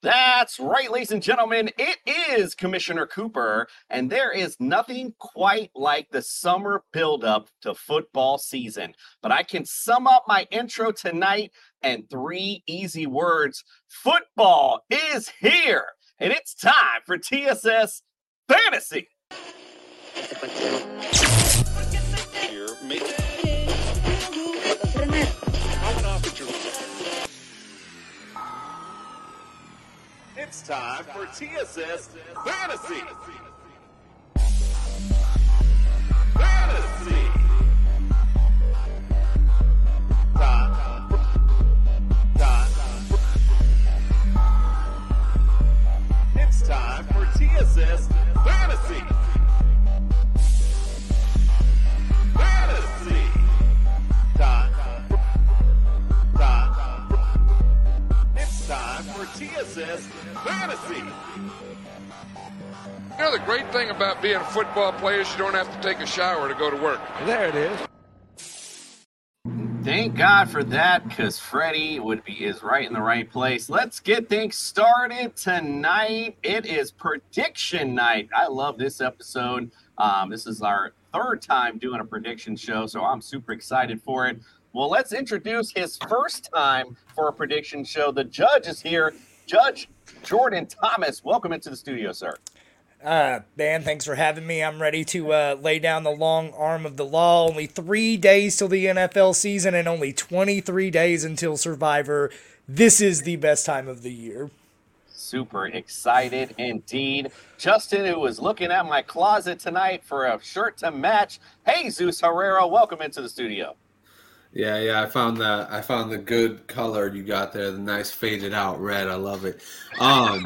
That's right, ladies and gentlemen. It is Commissioner Cooper, and there is nothing quite like the summer buildup to football season. But I can sum up my intro tonight in three easy words football is here, and it's time for TSS Fantasy. It's time for TSS Fantasy. Fantasy. Time. Time. It's time for TSS Fantasy. Fantasy. For TSS Fantasy. You know, the great thing about being a football player is you don't have to take a shower to go to work. There it is. Thank God for that, because Freddie would be is right in the right place. Let's get things started tonight. It is prediction night. I love this episode. Um, this is our third time doing a prediction show, so I'm super excited for it. Well, let's introduce his first time for a prediction show. The judge is here. Judge Jordan Thomas, welcome into the studio, sir. Uh, Dan, thanks for having me. I'm ready to uh, lay down the long arm of the law. Only three days till the NFL season and only 23 days until Survivor. This is the best time of the year. Super excited indeed. Justin, who was looking at my closet tonight for a shirt to match. Hey, Zeus Herrera, welcome into the studio. Yeah, yeah, I found the I found the good color you got there, the nice faded out red. I love it. Um,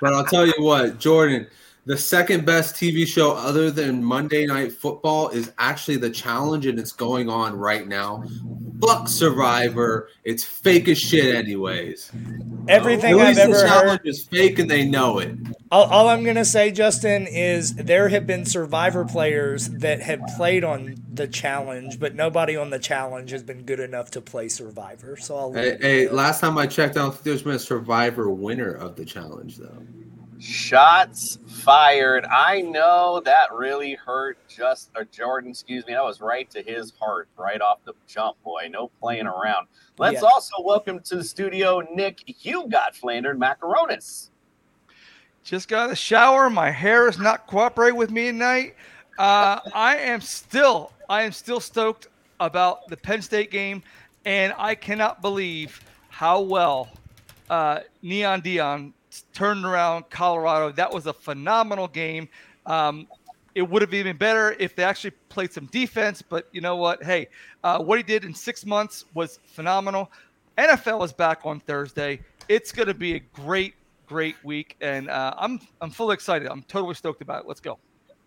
but I'll tell you what, Jordan, the second best TV show other than Monday Night Football is actually The Challenge, and it's going on right now. Fuck Survivor. It's fake as shit, anyways. Everything I've least the ever challenge heard. is fake, and they know it. All, all I'm going to say, Justin, is there have been Survivor players that have played on the challenge, but nobody on the challenge has been good enough to play Survivor. So I'll Hey, hey, last time I checked, I don't think there's been a Survivor winner of the challenge, though. Shots fired. I know that really hurt just or Jordan, excuse me. That was right to his heart, right off the jump, boy. No playing around. Let's Yeah. also welcome to the studio Nick. You got flandered macaronis. Just got a shower. My hair is not cooperating with me tonight. Uh, I am still, I am still stoked about the Penn State game, and I cannot believe how well uh, Neon Deion turned around Colorado. That was a phenomenal game. Um, it would have been even better if they actually played some defense, but you know what? Hey, uh, what he did in six months was phenomenal. NFL is back on Thursday. It's going to be a great, great week, and uh, I'm I'm fully excited. I'm totally stoked about it. Let's go.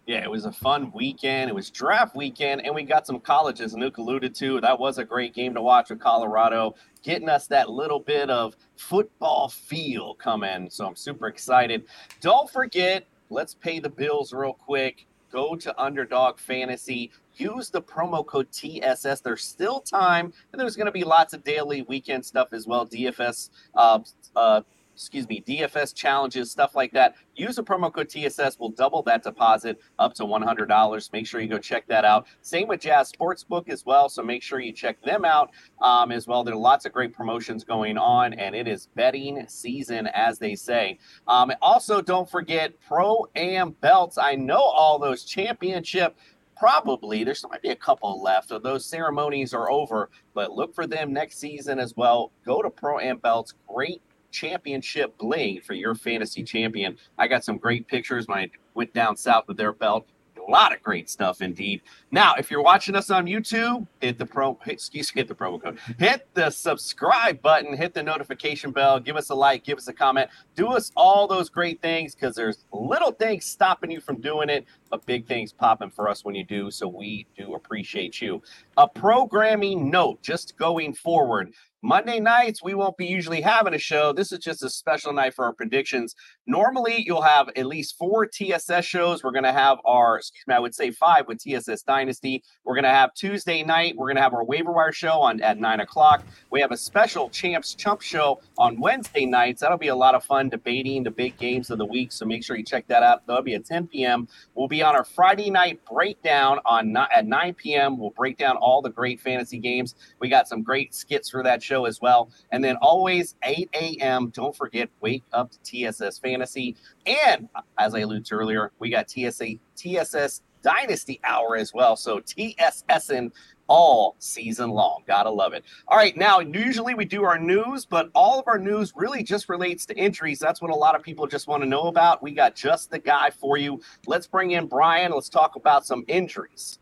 Yeah, it was a fun weekend. It was draft weekend, and we got some colleges. Nuke alluded to that was a great game to watch with Colorado, getting us that little bit of football feel coming. So I'm super excited. Don't forget, let's pay the bills real quick. Go to Underdog Fantasy. Use the promo code TSS. There's still time, and there's going to be lots of daily weekend stuff as well. DFS, uh, uh, excuse me, DFS challenges, stuff like that. Use the promo code TSS. We'll double that deposit up to $100. Make sure you go check that out. Same with Jazz Sportsbook as well. So make sure you check them out um, as well. There are lots of great promotions going on, and it is betting season, as they say. Um, also, don't forget Pro Am belts. I know all those championship probably there's might be a couple left of those ceremonies are over but look for them next season as well go to pro am belts great championship bling for your fantasy champion. I got some great pictures I went down south with their belt. A lot of great stuff indeed. Now, if you're watching us on YouTube, hit the pro excuse me, hit the promo code. Hit the subscribe button, hit the notification bell, give us a like, give us a comment, do us all those great things because there's little things stopping you from doing it, but big things popping for us when you do. So we do appreciate you. A programming note just going forward. Monday nights, we won't be usually having a show. This is just a special night for our predictions. Normally, you'll have at least four TSS shows. We're going to have our, excuse me, I would say five with TSS Dynasty. We're going to have Tuesday night. We're going to have our waiver wire show on at nine o'clock. We have a special Champs Chump show on Wednesday nights. That'll be a lot of fun debating the big games of the week. So make sure you check that out. That'll be at 10 p.m. We'll be on our Friday night breakdown on at 9 p.m. We'll break down all the great fantasy games. We got some great skits for that show as well. And then always 8 a.m. Don't forget, wake up to TSS Fantasy. And uh, as I alluded to earlier, we got TSA TSS Dynasty Hour as well. So TSSing all season long. Gotta love it. All right, now usually we do our news, but all of our news really just relates to injuries. That's what a lot of people just want to know about. We got just the guy for you. Let's bring in Brian. Let's talk about some injuries.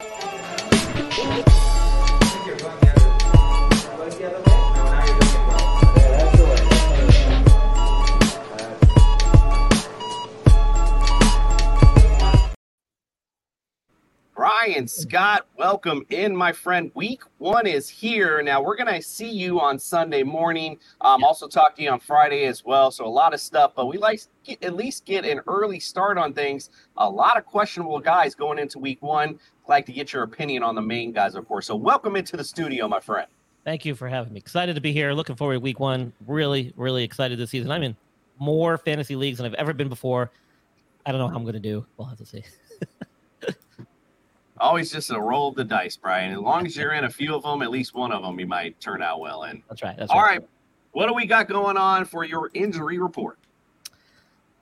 Brian Scott, welcome in, my friend. Week one is here. Now, we're going to see you on Sunday morning. Um, also, talk to you on Friday as well. So, a lot of stuff, but we like get, at least get an early start on things. A lot of questionable guys going into week one. Like to get your opinion on the main guys, of course. So, welcome into the studio, my friend. Thank you for having me. Excited to be here. Looking forward to week one. Really, really excited this season. I'm in more fantasy leagues than I've ever been before. I don't know how I'm going to do. We'll have to see. Always just a roll of the dice, Brian. As long as you're in a few of them, at least one of them, you might turn out well in. That's right. That's All right. right. What do we got going on for your injury report?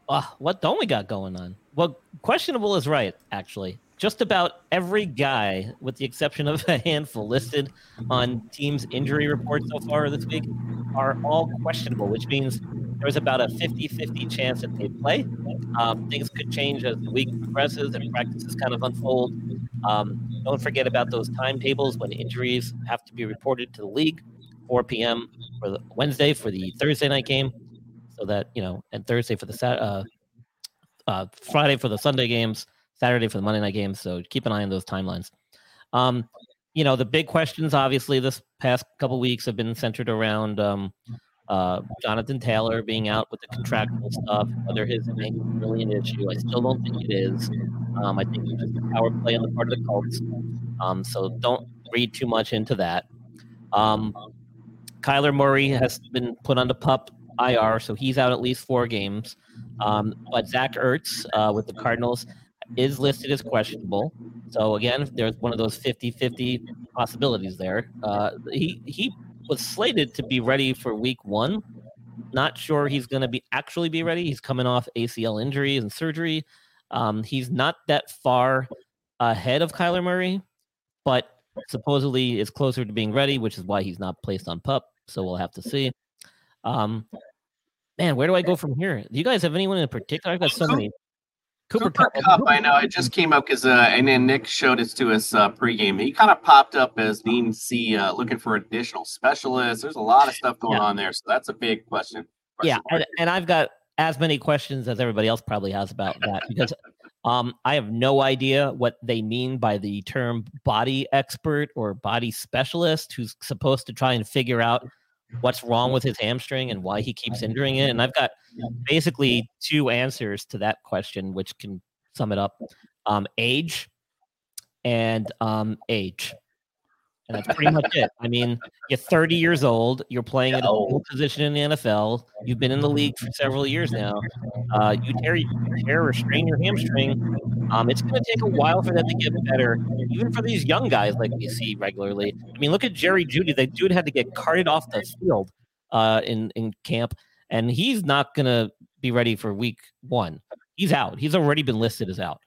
Uh, what don't we got going on? Well, questionable is right, actually. Just about every guy, with the exception of a handful listed on teams' injury reports so far this week, are all questionable, which means there's about a 50 50 chance that they play. Um, things could change as the week progresses and practices kind of unfold. Um, don't forget about those timetables when injuries have to be reported to the league. 4 p.m. for the Wednesday for the Thursday night game, so that you know, and Thursday for the Sat, uh, uh, Friday for the Sunday games, Saturday for the Monday night games. So keep an eye on those timelines. Um, you know, the big questions, obviously, this past couple weeks have been centered around um, uh, Jonathan Taylor being out with the contractual stuff, whether his name is really an issue. I still don't think it is. Um, I think it's just a power play on the part of the Colts. Um, so don't read too much into that. Um, Kyler Murray has been put on the pup IR, so he's out at least four games. Um, but Zach Ertz uh, with the Cardinals is listed as questionable. So again, there's one of those 50-50 possibilities there. Uh, he he was slated to be ready for week one. Not sure he's going to be actually be ready. He's coming off ACL injury and surgery. Um, he's not that far ahead of Kyler Murray, but supposedly is closer to being ready, which is why he's not placed on pup. So we'll have to see. Um, man, where do I go from here? Do you guys have anyone in particular? I've got so many. Cooper, Cooper Kupp, Kupp, I know it just came up because, uh, and then Nick showed it to us uh, pregame. He kind of popped up as being see uh, looking for additional specialists. There's a lot of stuff going yeah. on there, so that's a big question. question yeah, and, and, I've got as many questions as everybody else probably has about that because um, I have no idea what they mean by the term body expert or body specialist who's supposed to try and figure out what's wrong with his hamstring and why he keeps injuring it. And I've got basically two answers to that question, which can sum it up um, age and um, age. And that's pretty much it. I mean, you're 30 years old. You're playing at a position in the NFL. You've been in the league for several years now. Uh, you tear, you tear or strain your hamstring. Um, it's going to take a while for that to get better, even for these young guys like we see regularly. I mean, look at Jerry Jeudy. That dude had to get carted off the field uh, in in camp, and he's not going to be ready for week one. He's out. He's already been listed as out.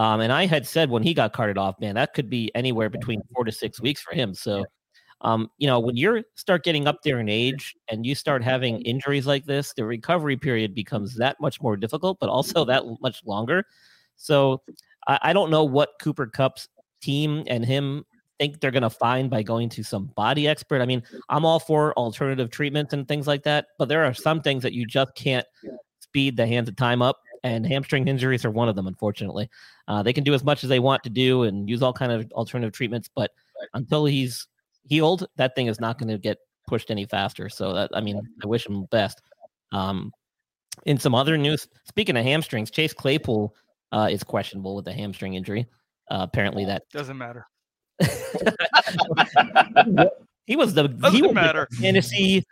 Um, and I had said when he got carted off, man, that could be anywhere between four to six weeks for him. So, um, you know, when you start getting up there in age and you start having injuries like this, the recovery period becomes that much more difficult, but also that much longer. So, I, I don't know what Cooper Kupp's team and him think they're going to find by going to some body expert. I mean, I'm all for alternative treatments and things like that, but there are some things that you just can't speed the hands of time up and hamstring injuries are one of them. Unfortunately, uh, they can do as much as they want to do and use all kind of alternative treatments, but until he's healed, that thing is not going to get pushed any faster. So that I mean, I wish him best. Um, in some other news, speaking of hamstrings, Chase Claypool uh, is questionable with a hamstring injury. Uh, apparently, that Doesn't matter. he was the Doesn't he was matter. the fantasy.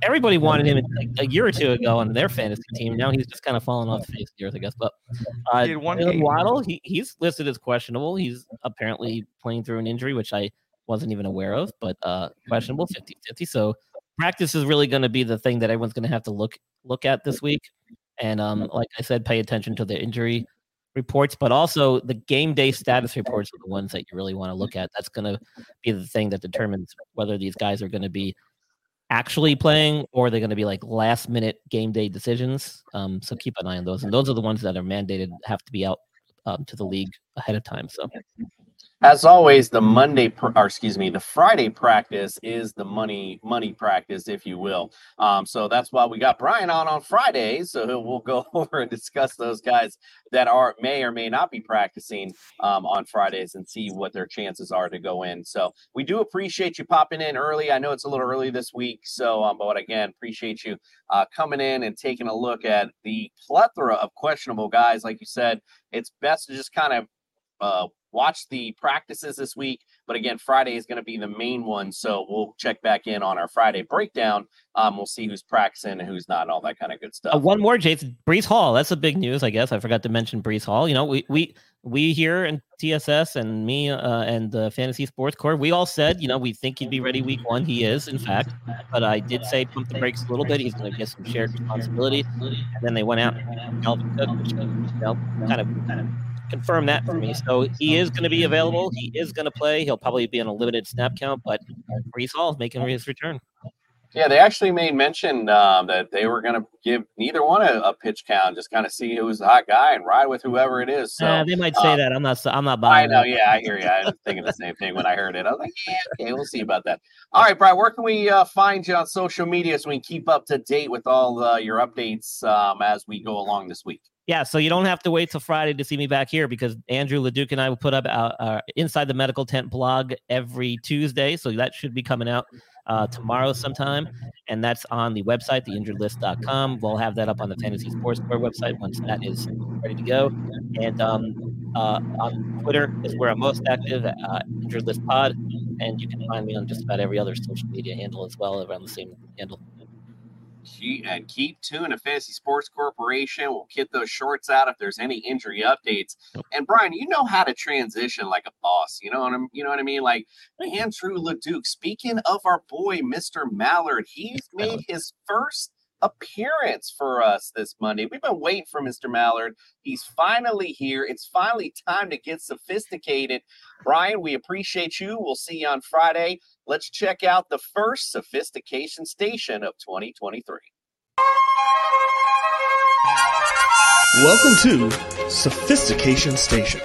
Everybody wanted him like a year or two ago on their fantasy team. Now he's just kind of fallen off the face of the earth, I guess. But uh, He had one Jalen. Waddle, he, he's listed as questionable. He's apparently playing through an injury, which I wasn't even aware of, but uh, questionable 50 50. So practice is really going to be the thing that everyone's going to have to look look at this week. And um, like I said, pay attention to the injury reports, but also the game day status reports are the ones that you really want to look at. That's going to be the thing that determines whether these guys are going to be actually playing or they're going to be like last minute game day decisions. Um, so keep an eye on those. And those are the ones that are mandated have to be out um, to the league ahead of time. So As always, the Monday, or excuse me, the Friday practice is the money money practice, if you will. Um, so that's why we got Brian on on Fridays. So we'll go over and discuss those guys that are may or may not be practicing um, on Fridays and see what their chances are to go in. So we do appreciate you popping in early. I know it's a little early this week, so um, but again, appreciate you uh, coming in and taking a look at the plethora of questionable guys. Like you said, it's best to just kind of uh, watch the practices this week. But again, Friday is going to be the main one. So we'll check back in on our Friday breakdown. Um, we'll see who's practicing and who's not, and all that kind of good stuff. Uh, one more, Jason. Breece Hall. That's a big news, I guess. I forgot to mention Breece Hall. You know, we we we here in TSS and me uh, and the Fantasy Sports Core, we all said, you know, we think he'd be ready week one. He is, in fact. But I did say pump the brakes a little bit. He's going to get some shared responsibility. And then they went out and Cook, which you know, kind of kind of confirmed that for me. So he is going to be available. He is going to play. He'll probably be on a limited snap count, but Breece Hall is making his return. Yeah, they actually made mention um, that they were going to give neither one a, a pitch count, just kind of see who's the hot guy and ride with whoever it is. So Uh, they might say uh, that. I'm not. I'm not buying. I know, that. yeah, I hear you. I was thinking the same thing when I heard it. I was like, yeah, okay, we'll see about that. All right, Brian, where can we uh, find you on social media so we can keep up to date with all uh, your updates um, as we go along this week? Yeah, so you don't have to wait till Friday to see me back here because Andrew Leduc and I will put up our, our Inside the Medical Tent blog every Tuesday. So that should be coming out uh, tomorrow sometime. And that's on the website, theinjuredlist.com. We'll have that up on the Fantasy Sports Core website once that is ready to go. And um, uh, on Twitter is where I'm most active, uh, Injured List Pod. And you can find me on just about every other social media handle as well, around the same handle. Keep, and keep tuned to Fantasy Sports Corporation. We'll get those shorts out if there's any injury updates. And Brian, you know how to transition like a boss. You know what I'm. You know what I mean? Like Andrew Leduc. Speaking of our boy, Mr. Mallard, he's made his first appearance for us this Monday. We've been waiting for Mr. Mallard. He's finally here. It's finally time to get sophisticated. Brian, we appreciate you. We'll see you on Friday. Let's check out the first sophistication station of 2023. Welcome to Sophistication Station.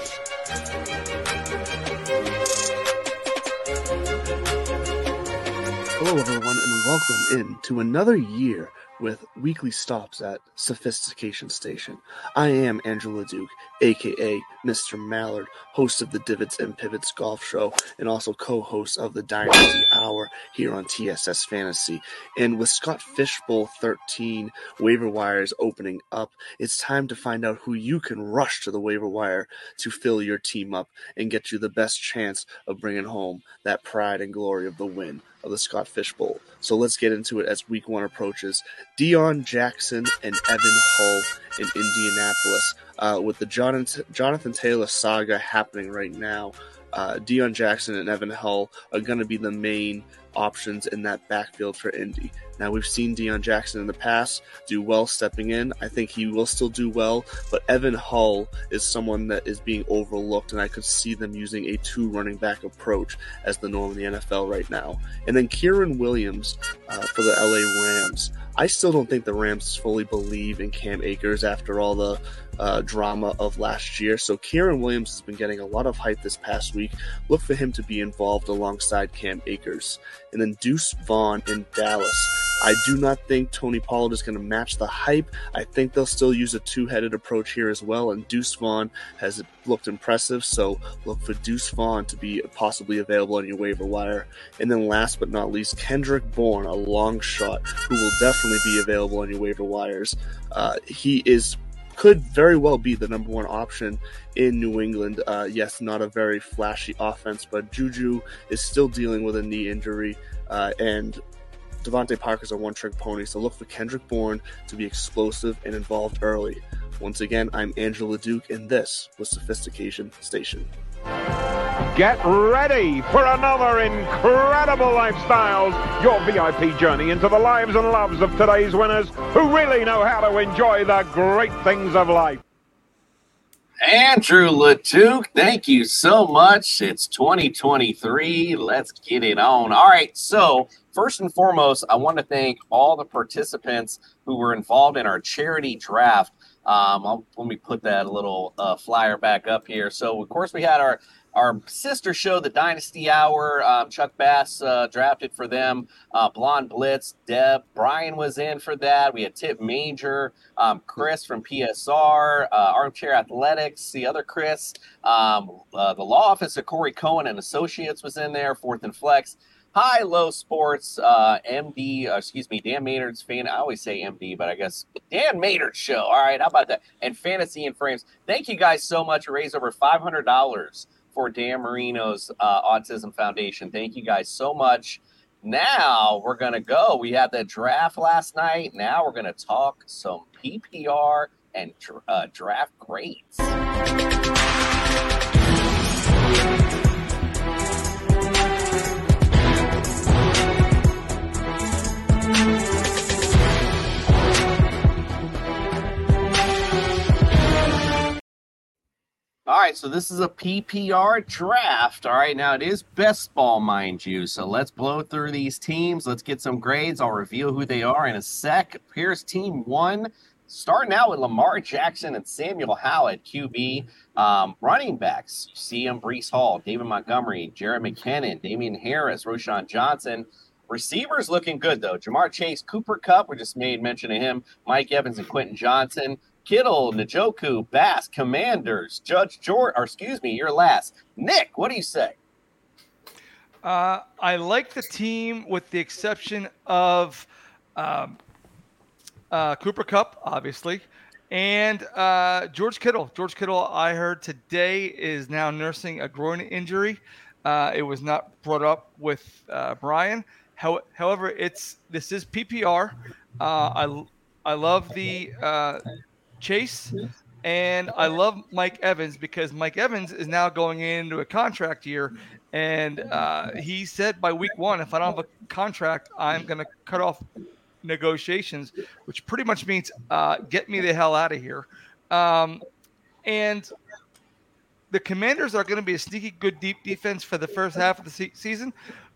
Hello, everyone, and welcome in to another year with weekly stops at Sophistication Station. I am Andrew Leduc, aka Mr. Mallard, host of the Divots and Pivots Golf Show, and also co-host of the Dynasty Hour here on TSS Fantasy. And with Scott Fish Bowl 13 waiver wires opening up, it's time to find out who you can rush to the waiver wire to fill your team up and get you the best chance of bringing home that pride and glory of the win of the Scott Fish Bowl. So let's get into it as week one approaches. Deon Jackson and Evan Hull in Indianapolis. Uh, with the Jonathan, Taylor saga happening right now, uh, Deon Jackson and Evan Hull are going to be the main options in that backfield for Indy. Now, we've seen Deon Jackson in the past do well stepping in. I think he will still do well, but Evan Hull is someone that is being overlooked, and I could see them using a two running back approach as the norm in the NFL right now. And then Kyren Williams uh, for the LA Rams. I still don't think the Rams fully believe in Cam Akers after all the uh, drama of last year. So Kyren Williams has been getting a lot of hype this past week. Look for him to be involved alongside Cam Akers. And then Deuce Vaughn in Dallas I do not think Tony Pollard is going to match the hype. I think they'll still use a two headed approach here as well. And Deuce Vaughn has looked impressive. So look for Deuce Vaughn to be possibly available on your waiver wire. And then last but not least, Kendrick Bourne, a long shot who will definitely be available on your waiver wires. Uh, he is could very well be the number one option in New England. Uh, yes, not a very flashy offense, but Juju is still dealing with a knee injury, uh, and DeVante Parker's a one trick pony, so look for Kendrick Bourne to be explosive and involved early. Once again, I'm Andrew Leduc, and this was Sophistication Station. Get ready for another incredible lifestyles. Your VIP journey into the lives and loves of today's winners who really know how to enjoy the great things of life. Andrew Leduc, thank you so much. It's 2023. Let's get it on. All right. So, first and foremost, I want to thank all the participants who were involved in our charity draft. Um, I'll, let me put that little uh, flyer back up here. So, of course, we had our our sister show, the Dynasty Hour. Um, Chuck Bass uh, drafted for them. Uh, Blonde Blitz, Deb, Brian was in for that. We had Tip Major, um, Chris from PSR, uh, Armchair Athletics, the other Chris. Um, uh, the law office of Corey Cohen and Associates was in there. Fourth and Flex. High Low Sports, uh, MD, uh, excuse me, Dan Maynard's fan. I always say MD, but I guess Dan Maynard show. All right, how about that? And Fantasy and Frames. Thank you guys so much. Raised over five hundred dollars for Dan Marino's uh, Autism Foundation. Thank you guys so much. Now we're going to go. We had the draft last night. Now we're going to talk some PPR and uh, draft grades. All right, so this is a PPR draft. All right, now it is best ball, mind you. So let's blow through these teams. Let's get some grades. I'll reveal who they are in a sec. Here's team one, starting out with Lamar Jackson and Samuel Howell, QB. Um, running backs, you see him, Breece Hall, David Montgomery, Jared McKinnon, Damien Harris, Roschon Johnson. Receivers looking good though. Ja'Marr Chase, Cooper Kupp, we just made mention of him. Mike Evans and Quentin Johnston. Kittle, Njoku, Bass, Commanders, Judge George, or excuse me, you're last. Nick, what do you say? Uh, I like the team with the exception of um, uh, Cooper Kupp, obviously, and uh, George Kittle. George Kittle, I heard today, is now nursing a groin injury. Uh, it was not brought up with uh, Brian. How, however, it's this is PPR. Uh, I I love the Chase. And I love Mike Evans because Mike Evans is now going into a contract year. And uh, he said by week one, if I don't have a contract, I'm going to cut off negotiations, which pretty much means uh, get me the hell out of here. Um, and the Commanders are going to be a sneaky good deep defense for the first half of the se- season,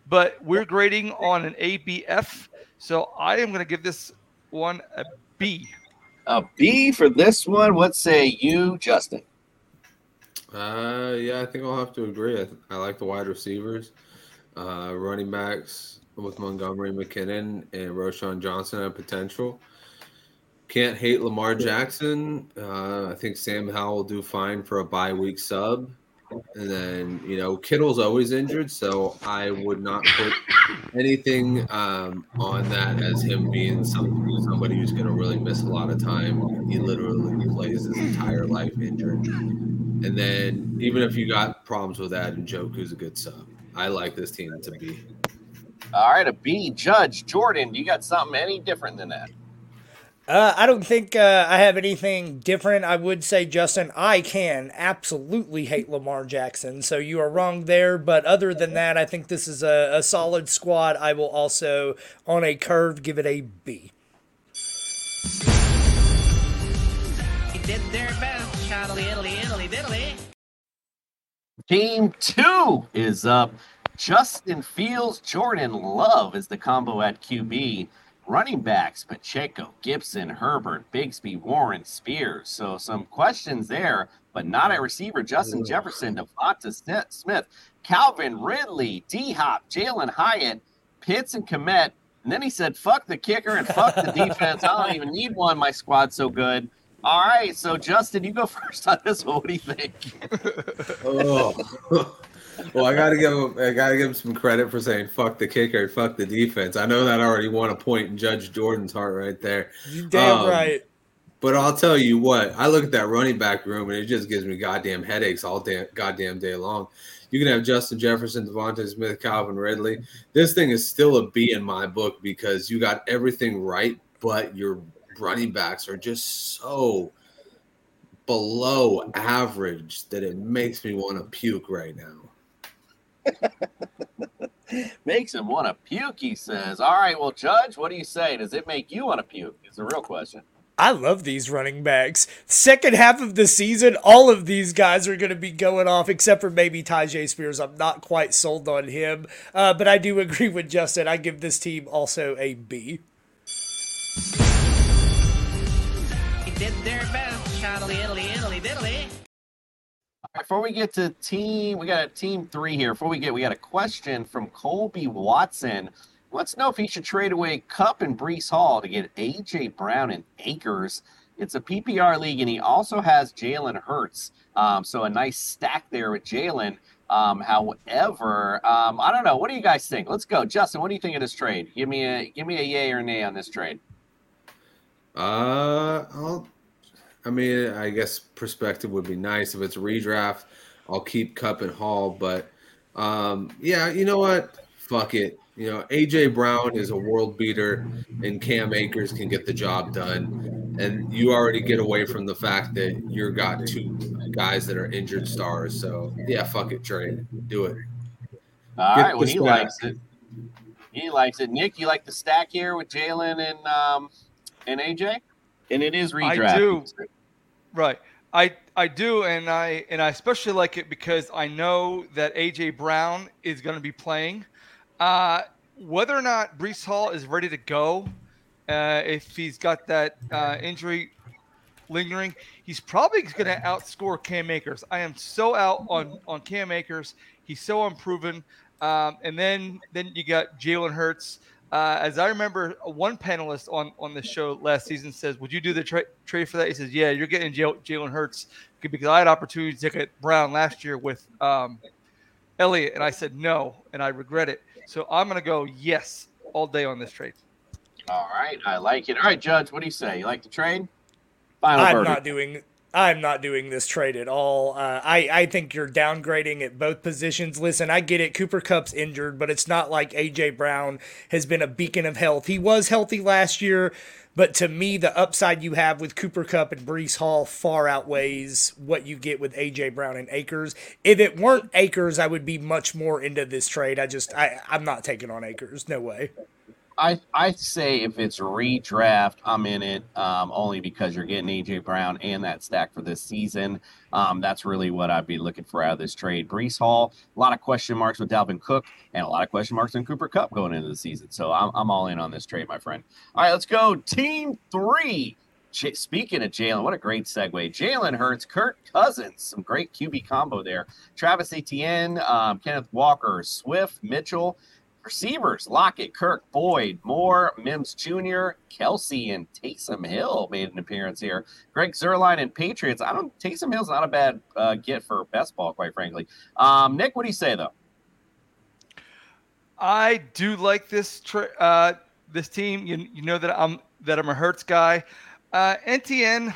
but we're grading on an ABF. So I am going to give this one a B a B for this one. What say you, Justin? Uh, yeah, I think I'll have to agree. I, I like the wide receivers, uh, running backs with Montgomery, McKinnon, and Roschon Johnson have potential. Can't hate Lamar Jackson. Uh, I think Sam Howell will do fine for a bye week sub. And then, you know, Kittle's always injured, so I would not put anything um, on that as him being some, somebody who's going to really miss a lot of time. He literally plays his entire life injured. And then, even if you got problems with that, and Njoku's a good sub. I like this team to be. All right, a B. Judge Jordan, you got something any different than that? Uh, I don't think uh, I have anything different. I would say, Justin, I can absolutely hate Lamar Jackson. So you are wrong there. But other than that, I think this is a, a solid squad. I will also, on a curve, give it a B. Team two is up. Justin Fields, Jordan Love is the combo at QB. Running backs, Pacheco, Gibson, Herbert, Bigsby, Warren, Spears. So some questions there, but not at receiver. Justin Jefferson, Devonta Smith, Calvin Ridley, D Hop, Jalin Hyatt, Pitts and Kmet, And then he said, fuck the kicker and fuck the defense. I don't even need one. My squad's so good. All right, so Justin, you go first on this one. What do you think? oh. Well, I gotta give him. I gotta give him some credit for saying "fuck the kicker, fuck the defense." I know that already won a point in Judge Jordan's heart right there. You damn um, right. But I'll tell you what, I look at that running back room and it just gives me goddamn headaches all damn goddamn day long. You can have Justin Jefferson, DeVonta Smith, Calvin Ridley. This thing is still a B in my book because you got everything right, but your running backs are just so below average that it makes me want to puke right now. makes him want to puke, he says. All right, well, Judge, what do you say? Does it make you want to puke? Is the real question. I love these running backs. Second half of the season, all of these guys are going to be going off, except for maybe Tyjae Spears. I'm not quite sold on him, uh, but I do agree with Justin. I give this team also a B. did their best. Italy, Italy, Italy. Before we get to team, we got a team three here. Before we get, we got a question from Colby Watson. Wants to know if he should trade away Kupp and Breece Hall to get AJ Brown and Akers. It's a PPR league, and he also has Jalen Hurts. Um, so a nice stack there with Jalen. Um, however, um, I don't know. What do you guys think? Let's go, Justin. What do you think of this trade? Give me a give me a yay or nay on this trade. Uh, I'll I mean, I guess perspective would be nice if it's redraft. I'll keep Kupp and Hall, but um, yeah, you know what? Fuck it. You know, AJ Brown is a world beater, and Cam Akers can get the job done. And you already get away from the fact that you're got two guys that are injured stars. So yeah, fuck it, trade, do it. All get right, well he likes it. He likes it. Nick, you like the stack here with Jalen and um, and AJ? And it is redraft. I do. Right. I I do, and I and I especially like it because I know that AJ Brown is going to be playing. Uh, whether or not Breece Hall is ready to go, uh, if he's got that uh, injury lingering, he's probably going to outscore Cam Akers. I am so out on on Cam Akers. He's so unproven. Um, and then then you got Jalen Hurts. Uh, as I remember, one panelist on, on the show last season says, "Would you do the tra- trade for that?" He says, "Yeah, you're getting Jalen Hurts because I had opportunity to get Brown last year with um, Elliott, and I said no, and I regret it. So I'm going to go yes all day on this trade." All right, I like it. All right, Judge, what do you say? You like the trade? Final I'm verdict. not doing I'm not doing this trade at all. Uh, I I think you're downgrading at both positions. Listen, I get it. Cooper Kupp's injured, but it's not like AJ Brown has been a beacon of health. He was healthy last year, but to me, the upside you have with Cooper Kupp and Breece Hall far outweighs what you get with AJ Brown and Akers. If it weren't Akers, I would be much more into this trade. I just I I'm not taking on Akers. No way. I I say if it's redraft, I'm in it. Um, only because you're getting AJ Brown and that stack for this season. Um, that's really what I'd be looking for out of this trade. Breece Hall, a lot of question marks with Dalvin Cook, and a lot of question marks in Cooper Kupp going into the season. So I'm I'm all in on this trade, my friend. All right, let's go. Team three. Speaking of Jalen, what a great segue. Jalen Hurts, Kirk Cousins, some great QB combo there. Travis Etienne, um, Kenneth Walker, Swift, Mitchell. Receivers, Lockett, Kirk, Boyd, Moore, Mims Jr., Kelce, and Taysom Hill made an appearance here. Greg Zuerlein and Patriots. I don't. Taysom Hill's not a bad uh, get for best ball, quite frankly. Um, Nick, what do you say though? I do like this tra- uh, this team. You, you know that I'm that I'm a Hurts guy. Uh, NTN,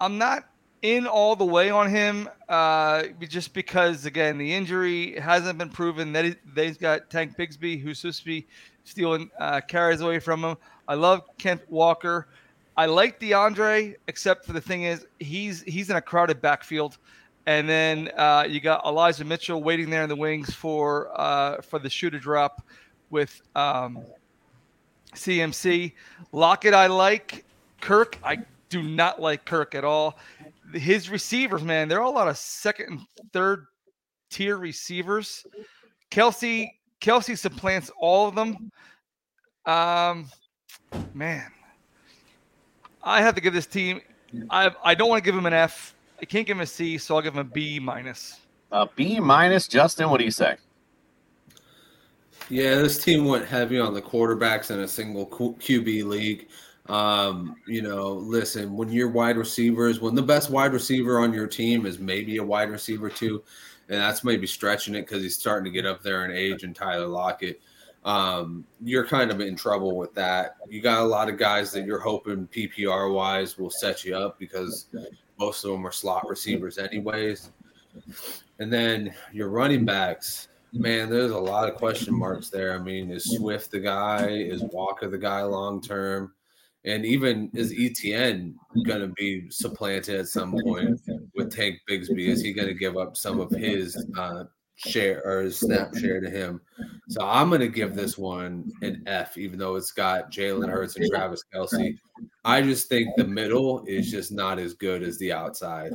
I'm not in all the way on him, uh, just because again the injury hasn't been proven. That they've got Tank Bigsby, who's supposed to be stealing uh, carries away from him. I love Kent Walker. I like D'Andre, except for the thing is he's he's in a crowded backfield, and then uh, you got Elijah Mitchell waiting there in the wings for uh, for the shooter drop with um, CMC. Lockett, I like. Kirk, I do not like Kirk at all his receivers, man, they're all a lot of second and third tier receivers. Kelce, Kelce supplants all of them. Um, man, I have to give this team. I I don't want to give him an F. I can't give him a C, so I'll give him a B minus. A B minus, Justin. What do you say? Yeah, this team went heavy on the quarterbacks in a single QB league. Um, you know, listen, when your wide receivers, when the best wide receiver on your team is maybe a wide receiver too, and that's maybe stretching it because he's starting to get up there in age and Tyler Lockett, um, you're kind of in trouble with that. You got a lot of guys that you're hoping PPR wise will set you up because most of them are slot receivers anyways. And then your running backs, man, there's a lot of question marks there. I mean, is Swift the guy? Is Walker the guy long term? And even is ETN going to be supplanted at some point with Tank Bigsby? Is he going to give up some of his uh, share or his snap share to him? So I'm going to give this one an F, even though it's got Jalen Hurts and Travis Kelce. I just think the middle is just not as good as the outside.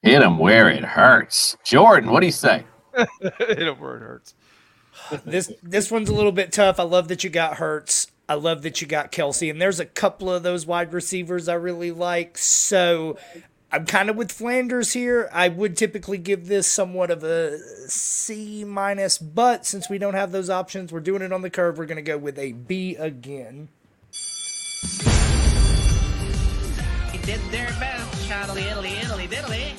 Hit him where it hurts. Jordan, what do you say? Hit him where it hurts. This this one's a little bit tough. I love that you got Hurts. I love that you got Kelce, and there's a couple of those wide receivers I really like. So I'm kind of with Flanders here. I would typically give this somewhat of a C minus, but since we don't have those options, we're doing it on the curve. We're going to go with a B again. Did their best, Italy, Italy, Italy.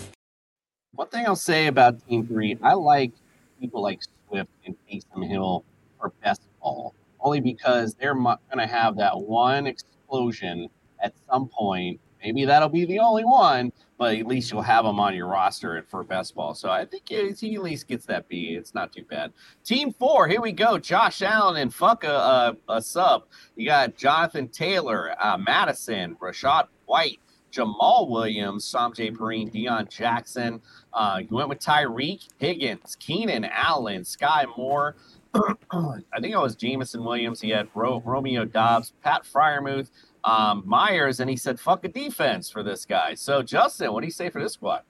One thing I'll say about Team Three, I like people like Swift and Taysom Hill for best ball only because they're going to have that one explosion at some point. Maybe that'll be the only one, but at least you'll have them on your roster for best ball. So I think he at least gets that B. It's not too bad. Team four, here we go. Josh Allen and fuck a, a, a sub. You got Jonathan Taylor, uh, Mattison, Rachaad White, Jamaal Williams, Samaje Perine, Deon Jackson. Uh, you went with Tyreek Higgins, Keenan Allen, Sky Moore. I think it was Jameson Williams. He had Ro- Romeo Doubs, Pat Freiermuth, um, Myers, and he said, fuck a defense for this guy. So, Justin, what do you say for this squad?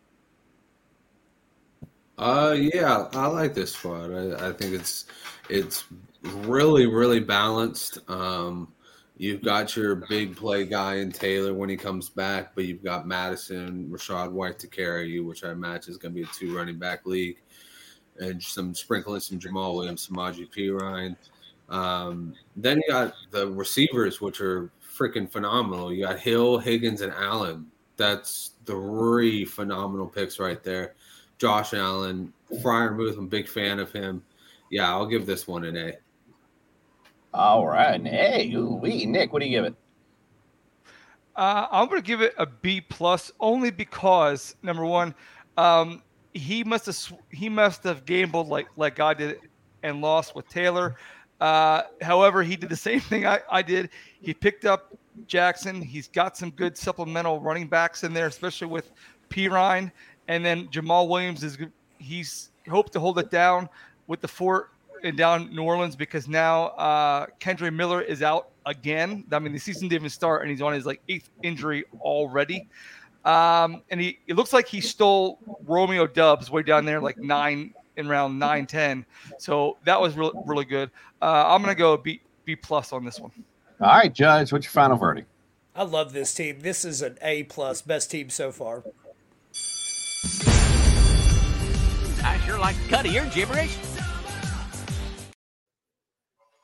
Uh, yeah, I like this squad. I, I think it's it's really really balanced. Um, you've got your big play guy in Taylor when he comes back, but you've got Mattison, Rachaad White to carry you, which I imagine is going to be a two running back league and some sprinkling some Jamaal Williams, Samaje Perine. Um, then you got the receivers, which are freaking phenomenal. You got Hill, Higgins, and Allen. That's three phenomenal picks right there. Josh Allen, Freiermuth, I'm a big fan of him. Yeah, I'll give this one an A. All right, an A. Ooh, wee. Nick, what do you give it? Uh, I'm going to give it a B plus, only because number one, um, he must have he must have gambled like like I did and lost with Taylor. Uh, however, he did the same thing I, I did. He picked up Jackson. He's got some good supplemental running backs in there, especially with Perine. And then Jamaal Williams is he's hoped to hold it down with the fort and down New Orleans because now uh, Kendre Miller is out again. I mean, the season didn't even start, and he's on his like eighth injury already. Um, and he it looks like he stole Romeo Doubs way down there, like nine in round nine ten. So that was really really good. Uh, I'm gonna go B B plus on this one. All right, Judge, what's your final verdict? I love this team. This is an A plus, best team so far. I sure like the cut of your gibberish.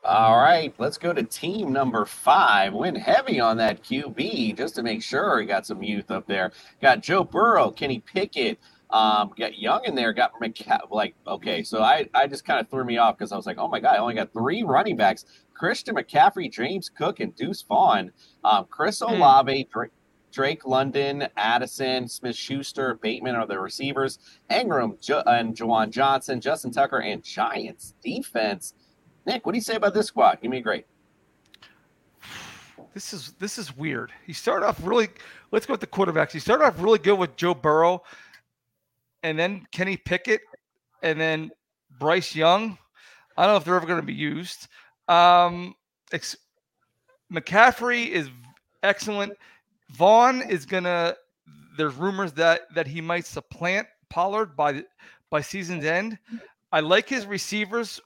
All right, let's go to team number five. Went heavy on that QB just to make sure he got some youth up there. Got Joe Burrow, Kenny Pickett, um, got Young in there, got McCa- like okay. So I I just kind of threw me off because I was like, oh my god, I only got three running backs: Christian McCaffrey, James Cook, and Deuce Vaughn. Um, Chris hmm. Olave, Drake, Drake London, Addison, Smith Schuster, Bateman are the receivers. Engram jo- and Juwan Johnson, Justin Tucker, and Giants defense. Nick, what do you say about this squad? Give me a grade. This is this is weird. He started off really. Let's go with the quarterbacks. He started off really good with Joe Burrow, and then Kenny Pickett, and then Bryce Young. I don't know if they're ever going to be used. Um, ex- McCaffrey is excellent. Vaughn is gonna. There's rumors that that he might supplant Pollard by by season's end. I like his receivers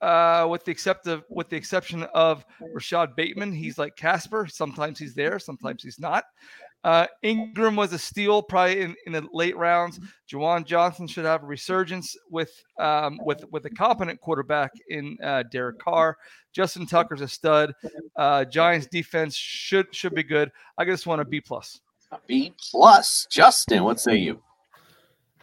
uh, with the except of with the exception of Rashod Bateman. He's like Casper. Sometimes he's there, sometimes he's not. Uh, Engram was a steal probably in, in the late rounds. Juwan Johnson should have a resurgence with um, with with a competent quarterback in uh, Derek Carr. Justin Tucker's a stud. Uh, Giants defense should should be good. I just want a B plus. A B plus. Justin, what say you?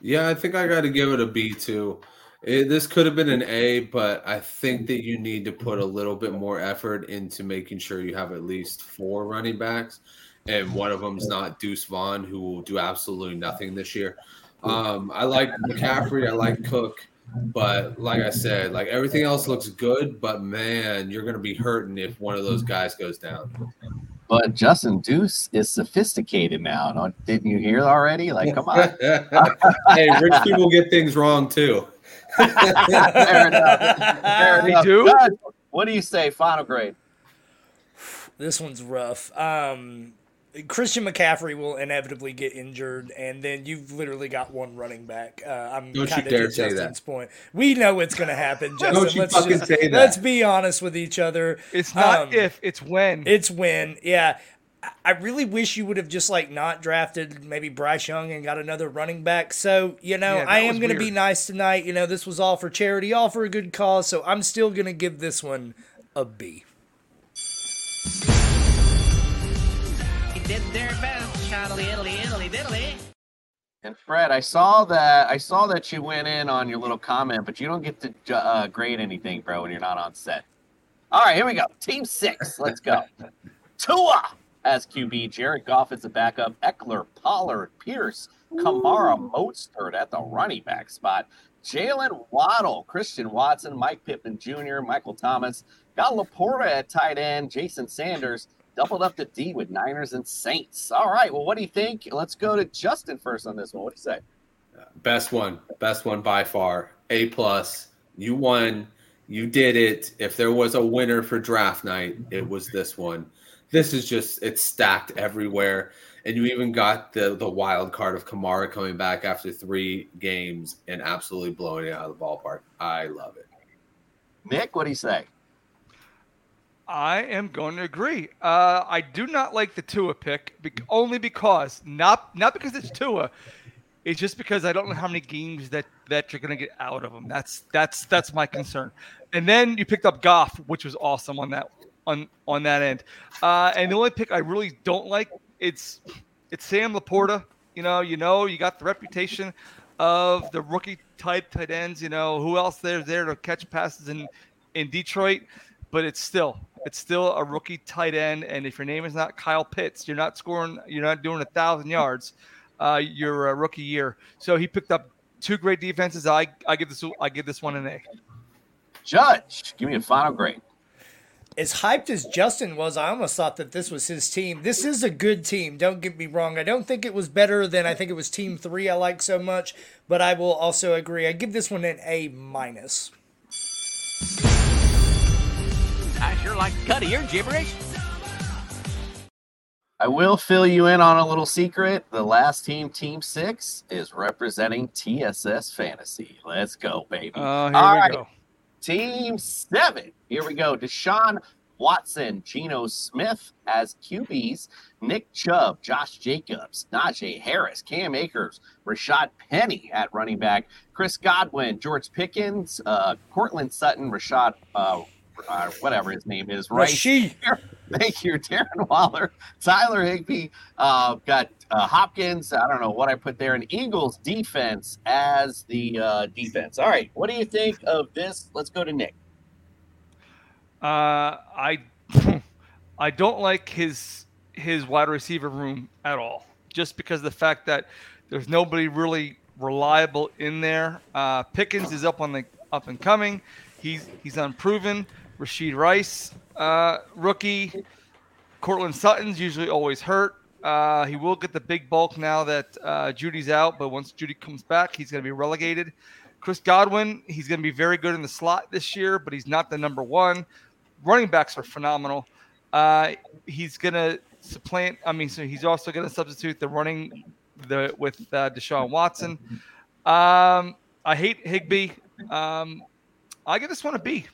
Yeah, I think I got to give it a B too. It, this could have been an A, but I think that you need to put a little bit more effort into making sure you have at least four running backs, and one of them's not Deuce Vaughn, who will do absolutely nothing this year. Um, I like McCaffrey, I like Cook, but like I said, like everything else looks good, but man, you're gonna be hurting if one of those guys goes down. But Justin Deuce is sophisticated now. Didn't you hear already? Like, come on. hey, rich people get things wrong too. Fair enough. Fair enough. do? Judge, What do you say? Final grade. This one's rough. Um, Christian McCaffrey will inevitably get injured, and then you've literally got one running back. Uh, I'm Don't you kind of dare to say that. Point. We know it's going to happen, Justin. you let's fucking just, say that. Let's be honest with each other. It's not Um, if, it's when. It's when. Yeah. I- I really wish you would have just like not drafted maybe Bryce Young and got another running back. So, you know, Yeah, I am going to be nice tonight. You know, this was all for charity, all for a good cause. So I'm still going to give this one a B. They did their best. Shoddily, Italy, Italy, diddly. And Fred, I saw that I saw that you went in on your little comment, but you don't get to uh, grade anything, bro, when you're not on set. All right, here we go. Team six. Let's go. Tua as QB. Jared Goff is the backup. Ekeler, Pollard, Pierce, Kamara, Mostert at the running back spot. Jaylen Waddle, Christian Watson, Mike Pittman Jr., Michael Thomas. Got Laporta at tight end. Jason Sanders doubled up the D with Niners and Saints. All right. Well, what do you think? Let's go to Justin first on this one. What do you say? Best one, best one by far. A plus. You won. You did it. If there was a winner for draft night, it was this one. This is just it's stacked everywhere. And you even got the the wild card of Kamara coming back after three games and absolutely blowing it out of the ballpark. I love it. Nick, what do you say? I am going to agree. Uh, I do not like the Tua pick, bec- only because not not because it's Tua, it's just because I don't know how many games that that you're going to get out of him. That's that's that's my concern. And then you picked up Goff, which was awesome on that on on that end. Uh, and the only pick I really don't like it's it's Sam Laporta. You know, you know, you got the reputation of the rookie tight tight ends. You know, who else there's there to catch passes in in Detroit? But it's still it's still a rookie tight end, and if your name is not Kyle Pitts, you're not scoring, you're not doing a thousand yards. Uh, your uh, rookie year. So he picked up two great defenses. I I give this I give this one an A. Judge, give me a final grade. As hyped as Justin was, I almost thought that this was his team. This is a good team. Don't get me wrong. I don't think it was better than I think it was Team Three. I like so much, but I will also agree. I give this one an A minus. I sure like the cut of your gibberish. I will fill you in on a little secret. The last team, Team Six, is representing TSS Fantasy. Let's go, baby. Oh, here All we right. go. Team Seven. Here we go. Deshaun Watson, Geno Smith as QBs, Nick Chubb, Josh Jacobs, Najee Harris, Cam Akers, Rashad Penny at running back, Chris Godwin, George Pickens, uh, Courtland Sutton, Rashad, uh, uh, whatever his name is, right? Rashid. Thank you, Darren Waller, Tyler Higbee, uh, got uh, Hopkins. I don't know what I put there, and Eagles defense as the uh, defense. All right, what do you think of this? Let's go to Nick. Uh, I I don't like his his wide receiver room at all. Just because the fact that there's nobody really reliable in there. Uh, Pickens is up on the up and coming. He's he's unproven. Rashee Rice, uh, rookie. Courtland Sutton's usually always hurt. Uh, he will get the big bulk now that uh, Jeudy's out, but once Jeudy comes back, he's going to be relegated. Chris Godwin, he's going to be very good in the slot this year, but he's not the number one. Running backs are phenomenal. Uh, he's going to supplant. I mean, so he's also going to substitute the running the with uh, Deshaun Watson. Um, I hate Higbee. Um, I give this one a B.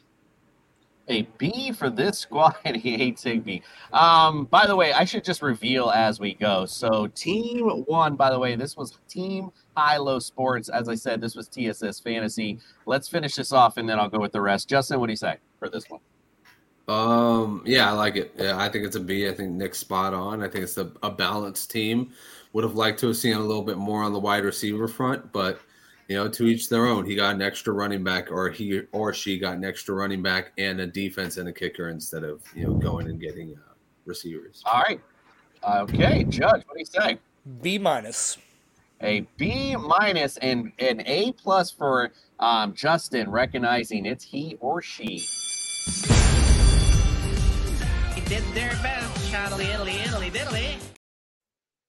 A B for this squad. he hates Higbee. Um, by the way, I should just reveal as we go. So, team one, by the way, this was Team High Low Sports. As I said, this was TSS Fantasy. Let's finish this off and then I'll go with the rest. Justin, what do you say for this one? Um, yeah, I like it. Yeah, I think it's a B. I think Nick's spot on. I think it's a, a balanced team. Would have liked to have seen a little bit more on the wide receiver front, but you know, to each their own. He got an extra running back, or he or she got an extra running back and a defense and a kicker instead of you know going and getting uh, receivers. All right. Okay, Judge, what do you say? B minus. A B minus and an A plus for um, Justin, recognizing it's he or she. They did their best, Charlie, Italy, Italy, Italy.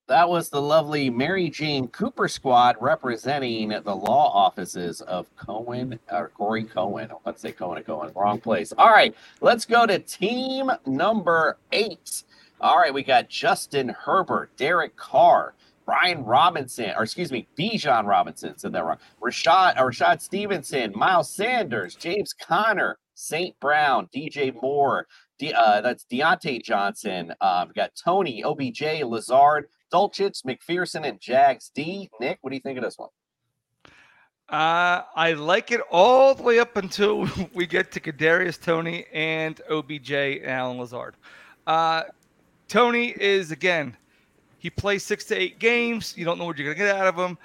That was the lovely Mary Jane Cooper squad representing the law offices of Cohen or Corey Cohen. Let's say Cohen and Cohen. Wrong place. All right, let's go to team number eight. All right, we got Justin Herbert, Derek Carr, Brian Robinson, or excuse me, Bijan Robinson, said that wrong. Rashad, or Rashad Stevenson, Miles Sanders, James Conner, St. Brown, DJ Moore, De, uh, that's Diontae Johnson. Um, we got Toney, OBJ, Lazard, Dulcich, McPherson, and Jags D. Nick, what do you think of this one? Uh, I like it all the way up until we get to Kadarius Toney and OBJ and Allen Lazard. Uh, Toney is again, he plays six to eight games. You don't know what you're gonna get out of him.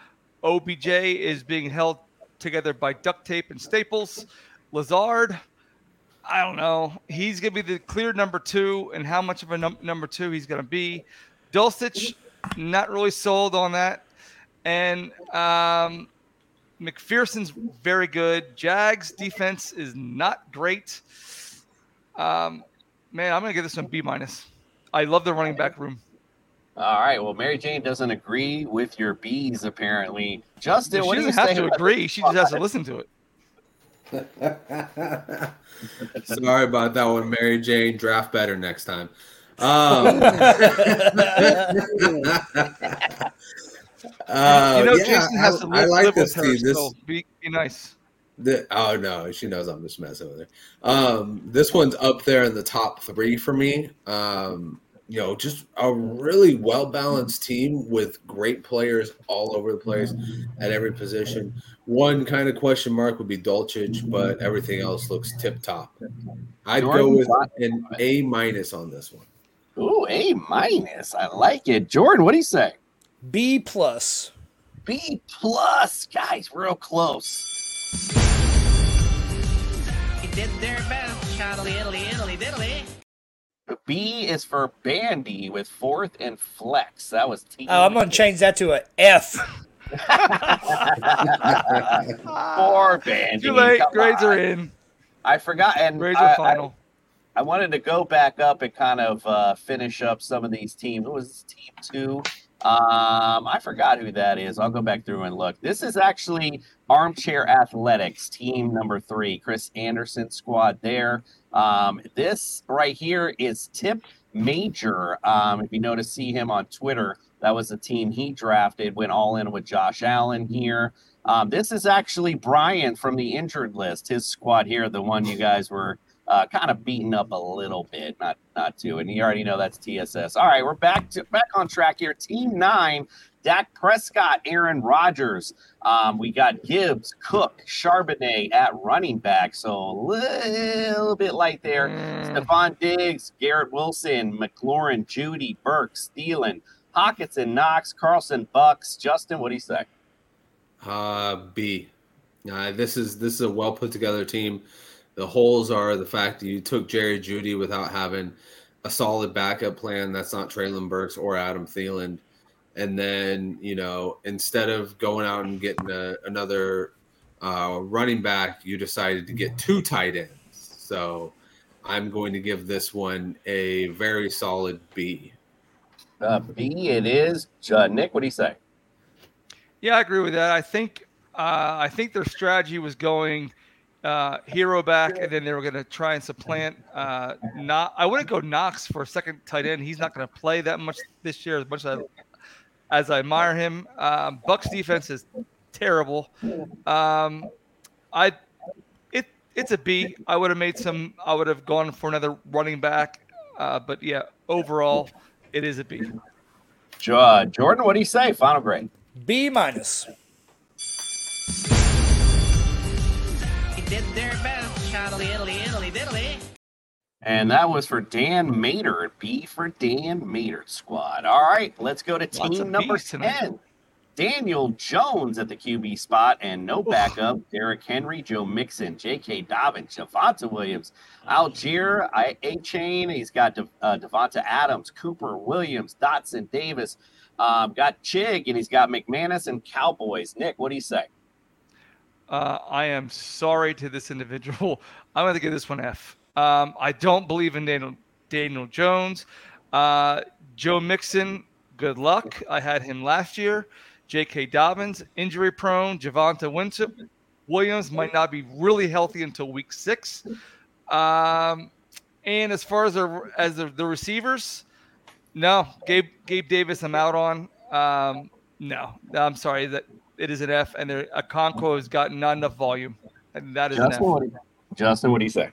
OBJ is being held together by duct tape and staples. Lazard, I don't know. He's gonna be the clear number two, and how much of a num- number two he's gonna be. Dulcich, not really sold on that. And um, McPherson's very good. Jags defense is not great. Um, man, I'm gonna give this one B minus. I love the running back room. All right. Well, Mary Jane doesn't agree with your B's apparently. Justin, she what do you doesn't have to agree. She just has to listen to it. Sorry about that one, Mary Jane. Draft better next time. Um, uh, you know, yeah, Jason has I, to I live, like live this with her. team. This, so be, be nice. the, oh no, she knows I'm just messing with her. Um, this one's up there in the top three for me. Um, you know, just a really well balanced team with great players all over the place at every position. One kind of question mark would be Dulcich, but everything else looks tip top. I'd go with an A minus on this one. Ooh, A minus. I like it. Jordan, what do you say? B plus. B plus. Guys, real close. They did their best, Charlie, Italy, Italy, Italy. B is for Bandy with fourth and flex. That was team. Oh, I'm gonna change that to a F. Bandy. Too late. Come Grades on. are in. I forgot. And Grades I, are I- final. I wanted to go back up and kind of uh, finish up some of these teams. What was this team two? Um, I forgot who that is. I'll go back through and look. This is actually Armchair Athletics, team number three, Chris Anderson squad there. Um, this right here is Tip Major. Um, if you notice, see him on Twitter. That was the team he drafted, went all in with Josh Allen here. Um, this is actually Brian from the injured list, his squad here, the one you guys were uh, kind of beaten up a little bit, not not too. And you already know that's TSS. All right, we're back to back on track here. Team nine, Dak Prescott, Aaron Rodgers. Um, we got Gibbs, Cook, Charbonnet at running back, so a little bit light there. Stefon Diggs, Garrett Wilson, McLaurin, Jeudy, Burke, Thielen, Hockenson, Knox, Carlson, Bucks. Justin, what do you say? Uh, B. Uh, this is this is a well put together team. The holes are the fact that you took Jerry Jeudy without having a solid backup plan. That's not Treylon Burks or Adam Thielen. And then you know instead of going out and getting a, another uh, running back, you decided to get two tight ends. So I'm going to give this one a very solid B. Uh, B it is. Uh, Nick, what do you say? Yeah, I agree with that. I think uh, I think their strategy was going uh, hero back, and then they were going to try and supplant. Uh, not, I wouldn't go Knox for a second tight end. He's not going to play that much this year, as much as I, as I admire him. Um, Bucks defense is terrible. Um, I it it's a B. I would have made some. I would have gone for another running back. Uh, but yeah, overall, it is a B. Uh, Jordan, what do you say? Final grade. B minus. And that was for Dan Mater. B for Dan Mater squad. All right, let's go to Lots team number Bs tonight. 10. Daniel Jones at the QB spot and no backup. Derrick Henry, Joe Mixon, J.K. Dobbins, Javonte Williams, Allgeier, I- Achane. He's got De- uh, Davante Adams, Cooper Williams, Dotson Davis. Um, got Chig and he's got McManus and Cowboys. Nick, what do you say? Uh, I am sorry to this individual. I'm going to give this one F. Um, I don't believe in Daniel, Daniel Jones. Uh, Joe Mixon, good luck. I had him last year. J.K. Dobbins, injury prone. Javonte Winston, Williams might not be really healthy until week six. Um, and as far as the, as the, the receivers, no, Gabe Gabe Davis, I'm out on. Um, no, I'm sorry that it is an F, and there Okonkwo has gotten not enough volume, and that is an F. Justin, what do you, Justin, what do you say?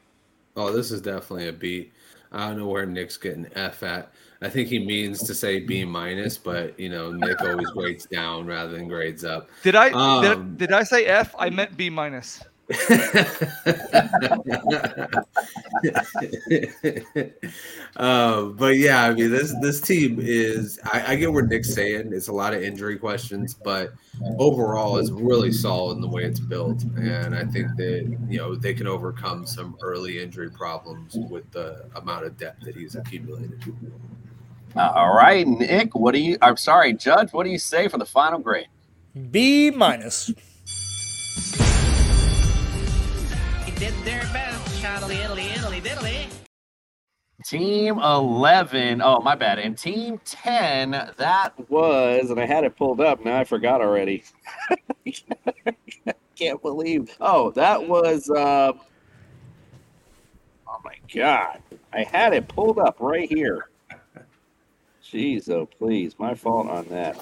Oh, this is definitely a B. I don't know where Nick's getting F at. I think he means to say B minus, but you know, Nick always grades down rather than grades up. Did I Um, did, did I say F? I meant B minus. um, but yeah, I mean this this team is I, I get where Nick's saying it's a lot of injury questions, but overall it's really solid in the way it's built. And I think that you know they can overcome some early injury problems with the amount of depth that he's accumulated. Uh, all right, Nick, what do you? I'm sorry, Judge, what do you say for the final grade? B minus. Team 11. Oh, my bad. And team 10, that was, and I had it pulled up. Now I forgot already. Can't believe. Oh, that was, uh, oh my God. I had it pulled up right here. Jeez, oh, please. My fault on that.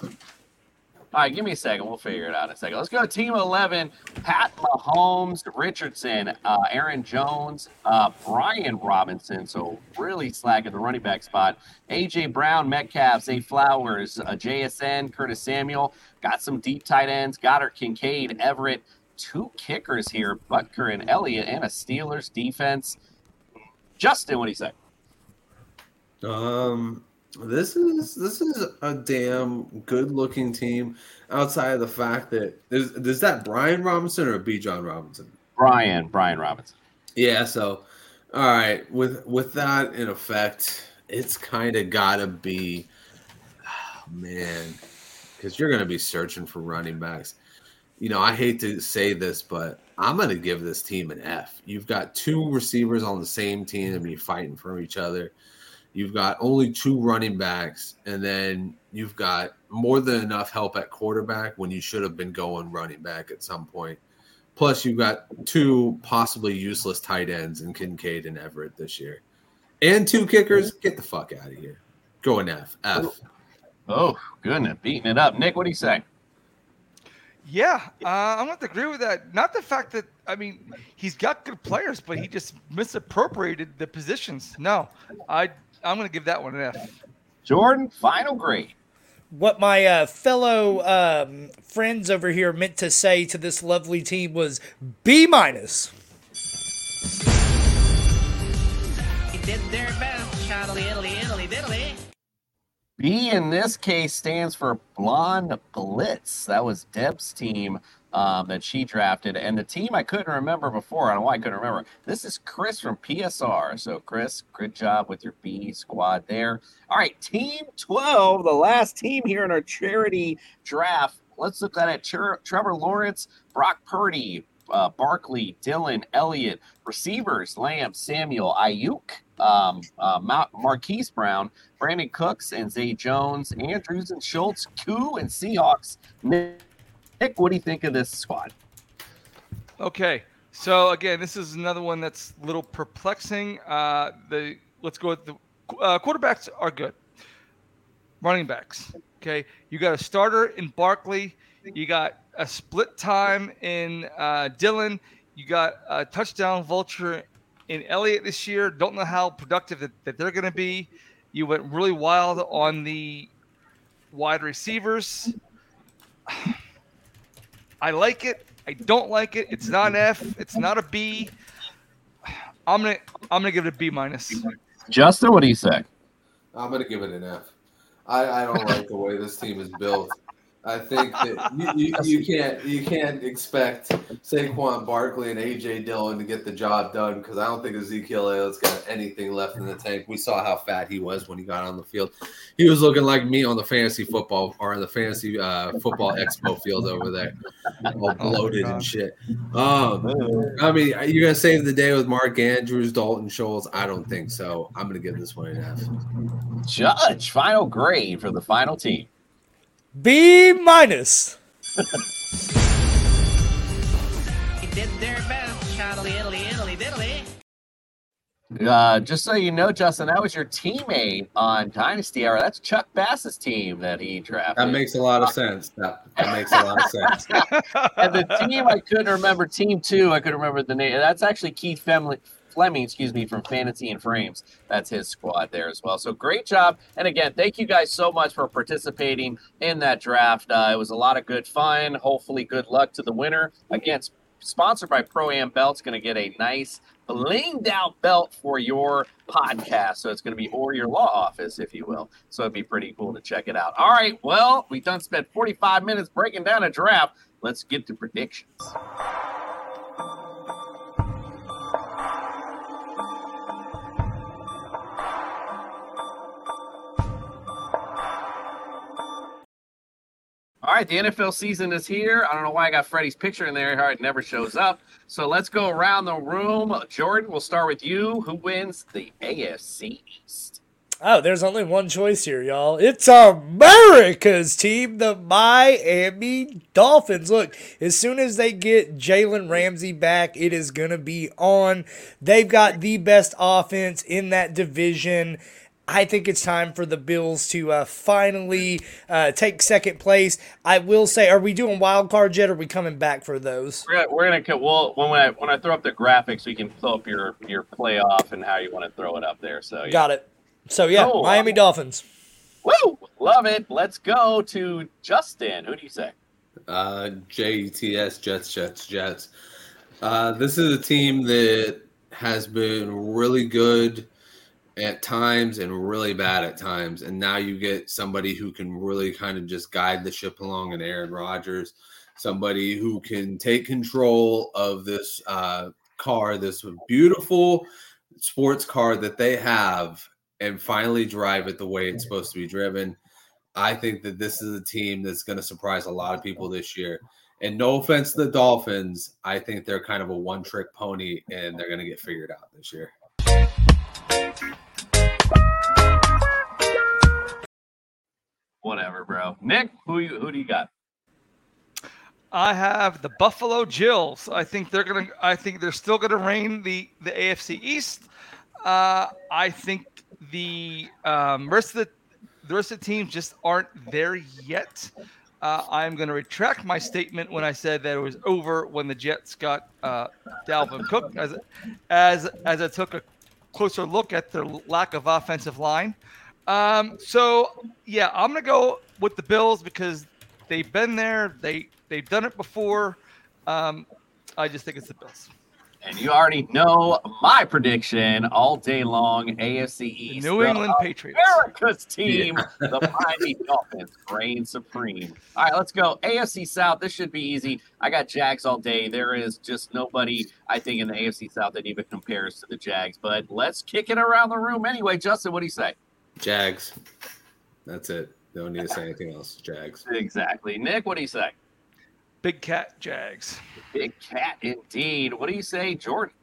All right, give me a second. We'll figure it out in a second. Let's go to Team 11. Pat Mahomes, Richardson, uh, Aaron Jones, uh, Brian Robinson. So really slacking the running back spot. A.J. Brown, Metcalf, Zay Flowers, uh, JSN, Curtis Samuel. Got some deep tight ends. Goedert, Kincaid, Everett. Two kickers here, Butker and Elliott, and a Steelers defense. Justin, what do you say? Um, this is this is a damn good looking team. Outside of the fact that is is that Brian Robinson or Bijan Robinson? Brian, Brian Robinson. Yeah. So, all right, with with that in effect, it's kind of gotta be, oh, man, because you're gonna be searching for running backs. You know, I hate to say this, but I'm gonna give this team an F. You've got two receivers on the same team and be fighting for each other. You've got only two running backs, and then you've got more than enough help at quarterback when you should have been going running back at some point. Plus, you've got two possibly useless tight ends in Kincaid and Everett this year, and two kickers. Get the fuck out of here. Go an F. F. Oh, goodness, beating it up. Nick, what do you say? Yeah, uh, I'm going to agree with that. Not the fact that I mean he's got good players, but he just misappropriated the positions. No, I I'm going to give that one an F. Jordan, final grade. What my uh, fellow um, friends over here meant to say to this lovely team was B minus. They did their best. Shadowy Italy, Italy, Italy. B in this case stands for Blonde Blitz. That was Deb's team um, that she drafted. And the team I couldn't remember before. I don't know why I couldn't remember. This is Chris from PSR. So, Chris, good job with your B squad there. All right, Team 12, the last team here in our charity draft. Let's look at it. Trevor Lawrence, Brock Purdy, uh, Barkley, Dillon, Elliott, receivers, Lamb, Samuel, Aiyuk, um, uh, Ma- Marquise Brown, Brandin Cooks, and Zay Jones, Andrews and Schultz, Koo and Seahawks. Nick, what do you think of this squad? Okay, so again, this is another one that's a little perplexing. Uh, the let's go with the uh, quarterbacks are good. Running backs, okay. You got a starter in Barkley. You got a split time in uh, Dillon. You got a touchdown vulture in Elliott this year. Don't know how productive that, that they're going to be. You went really wild on the wide receivers. I like it. I don't like it. It's not an F. It's not a B. I'm gonna I'm gonna give it a B minus. Justin, what do you say? I'm gonna give it an F. I, I don't like the way this team is built. I think that you, you, you can't you can't expect Saquon Barkley and AJ Dillon to get the job done because I don't think Ezekiel Elliott's got anything left in the tank. We saw how fat he was when he got on the field. He was looking like me on the fantasy football or the fantasy uh, football expo field over there, all bloated and shit. Um, I mean, you're gonna save the day with Mark Andrews, Dalton Schultz? I don't think so. I'm gonna give this one an F. Judge, final grade for the final team. B minus. Uh, just so you know, Justin, that was your teammate on Dynasty Era. That's Chuck Bass's team that he drafted. That makes a lot of sense. That, that makes a lot of sense. and the team I couldn't remember, team two, I couldn't remember the name. That's actually Keith Fleming, Fleming, excuse me, from Fantasy and Frames. That's his squad there as well. So great job. And again, thank you guys so much for participating in that draft. Uh, it was a lot of good fun. Hopefully, good luck to the winner. Again, sponsored by Pro Am Belts, going to get a nice blinged out belt for your podcast. So it's going to be or your law office, if you will. So it'd be pretty cool to check it out. All right. Well, we done spent 45 minutes breaking down a draft. Let's get to predictions. All right, the NFL season is here. I don't know why I got Freddie's picture in there. It never shows up. So let's go around the room. Jordan, we'll start with you. Who wins the AFC East? Oh, there's only one choice here, y'all. It's America's team, the Miami Dolphins. Look, as soon as they get Jalen Ramsey back, it is going to be on. They've got the best offense in that division. I think it's time for the Bills to uh, finally uh, take second place. I will say, are we doing wild cards yet? Or are we coming back for those? We're gonna, we're gonna well when I when I throw up the graphics, we can throw up your your playoff and how you want to throw it up there. So yeah. Got it. So yeah, Cool. Miami Dolphins. Woo! Love it. Let's go to Justin. Who do you say? Uh, JETS, Jets, Jets, Jets. Uh, this is a team that has been really good at times and really bad at times. And now you get somebody who can really kind of just guide the ship along in Aaron Rodgers, somebody who can take control of this uh, car, this beautiful sports car that they have, and finally drive it the way it's supposed to be driven. I think that this is a team that's going to surprise a lot of people this year. And no offense to the Dolphins, I think they're kind of a one trick pony and they're going to get figured out this year. Whatever, bro. Nick, who you who do you got? I have the Buffalo Jills. I think they're gonna. I think they're still gonna reign the the AFC East. Uh, I think the um, rest of the the rest of the teams just aren't there yet. Uh, I'm going to retract my statement when I said that it was over when the Jets got uh, Dalvin Cook, as as as I took a closer look at their lack of offensive line. Um, so yeah, I'm going to go with the Bills because they've been there. They they've done it before. Um, I just think it's the Bills. And you already know my prediction all day long. AFC East, New England Patriots. America's team, the Miami Dolphins, reign supreme. All right, let's go. AFC South. This should be easy. I got Jags all day. There is just nobody, I think, in the AFC South that even compares to the Jags. But let's kick it around the room anyway. Justin, what do you say? Jags. That's it. Don't need to say anything else. Jags. Exactly. Nick, what do you say? Big Cat Jags. Big cat indeed. What do you say, Jordan?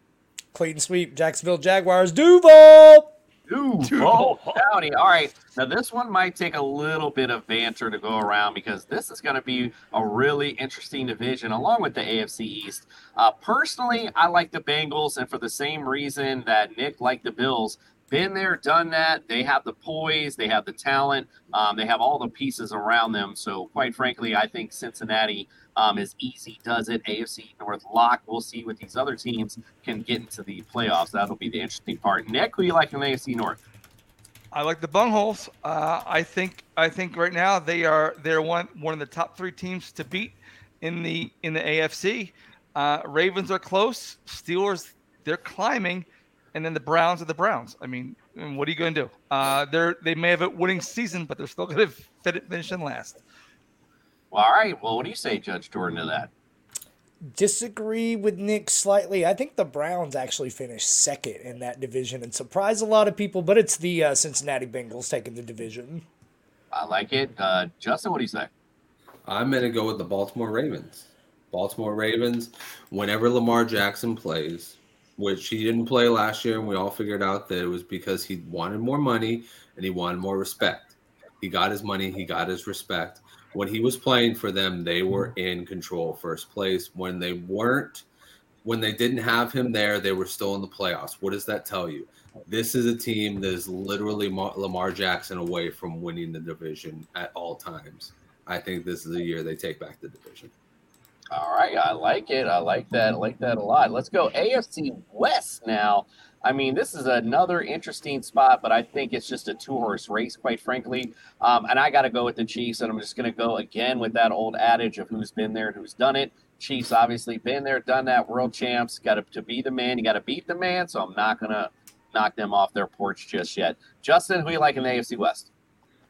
Clayton Sweep, Jacksonville Jaguars, Duval. Duval County. All right. Now, this one might take a little bit of banter to go around because this is going to be a really interesting division along with the AFC East. Uh, personally, I like the Bengals, and for the same reason that Nick liked the Bills, been there, done that. They have the poise, they have the talent, um, they have all the pieces around them. So, quite frankly, I think Cincinnati um, is easy, does it. AFC North lock. We'll see what these other teams can get into the playoffs. That'll be the interesting part. Nick, who you like in AFC North? I like the bungholes. Uh, I think I think right now they are they're one one of the top three teams to beat in the in the AFC. Uh, Ravens are close. Steelers they're climbing, and then the Browns are the Browns. I mean, what are you going to do? Uh, they're they may have a winning season, but they're still going to finish in last. Well, all right. Well, what do you say, Judge Jordan, to that? Disagree with Nick slightly. I think the Browns actually finished second in that division and surprised a lot of people, but it's the uh, Cincinnati Bengals taking the division. I like it. Uh, Justin, what do you say? I'm going to go with the Baltimore Ravens. Baltimore Ravens, whenever Lamar Jackson plays, which he didn't play last year, and we all figured out that it was because he wanted more money and he wanted more respect. He got his money, he got his respect when he was playing for them, they were mm-hmm. in control first place. When they weren't, when they didn't have him there, they were still in the playoffs. What does that tell you? This is a team that is literally Lamar Jackson away from winning the division at all times. I think this is the year they take back the division. All right, I like it. I like that. I like that a lot. Let's go AFC West now. I mean, this is another interesting spot, but I think it's just a two horse race, quite frankly. Um, and I got to go with the Chiefs, and I'm just going to go again with that old adage of who's been there who's done it. Chiefs obviously been there, done that, world champs. Got to, to be the man, you got to beat the man. So I'm not going to knock them off their porch just yet. Justin, who you like in the AFC West?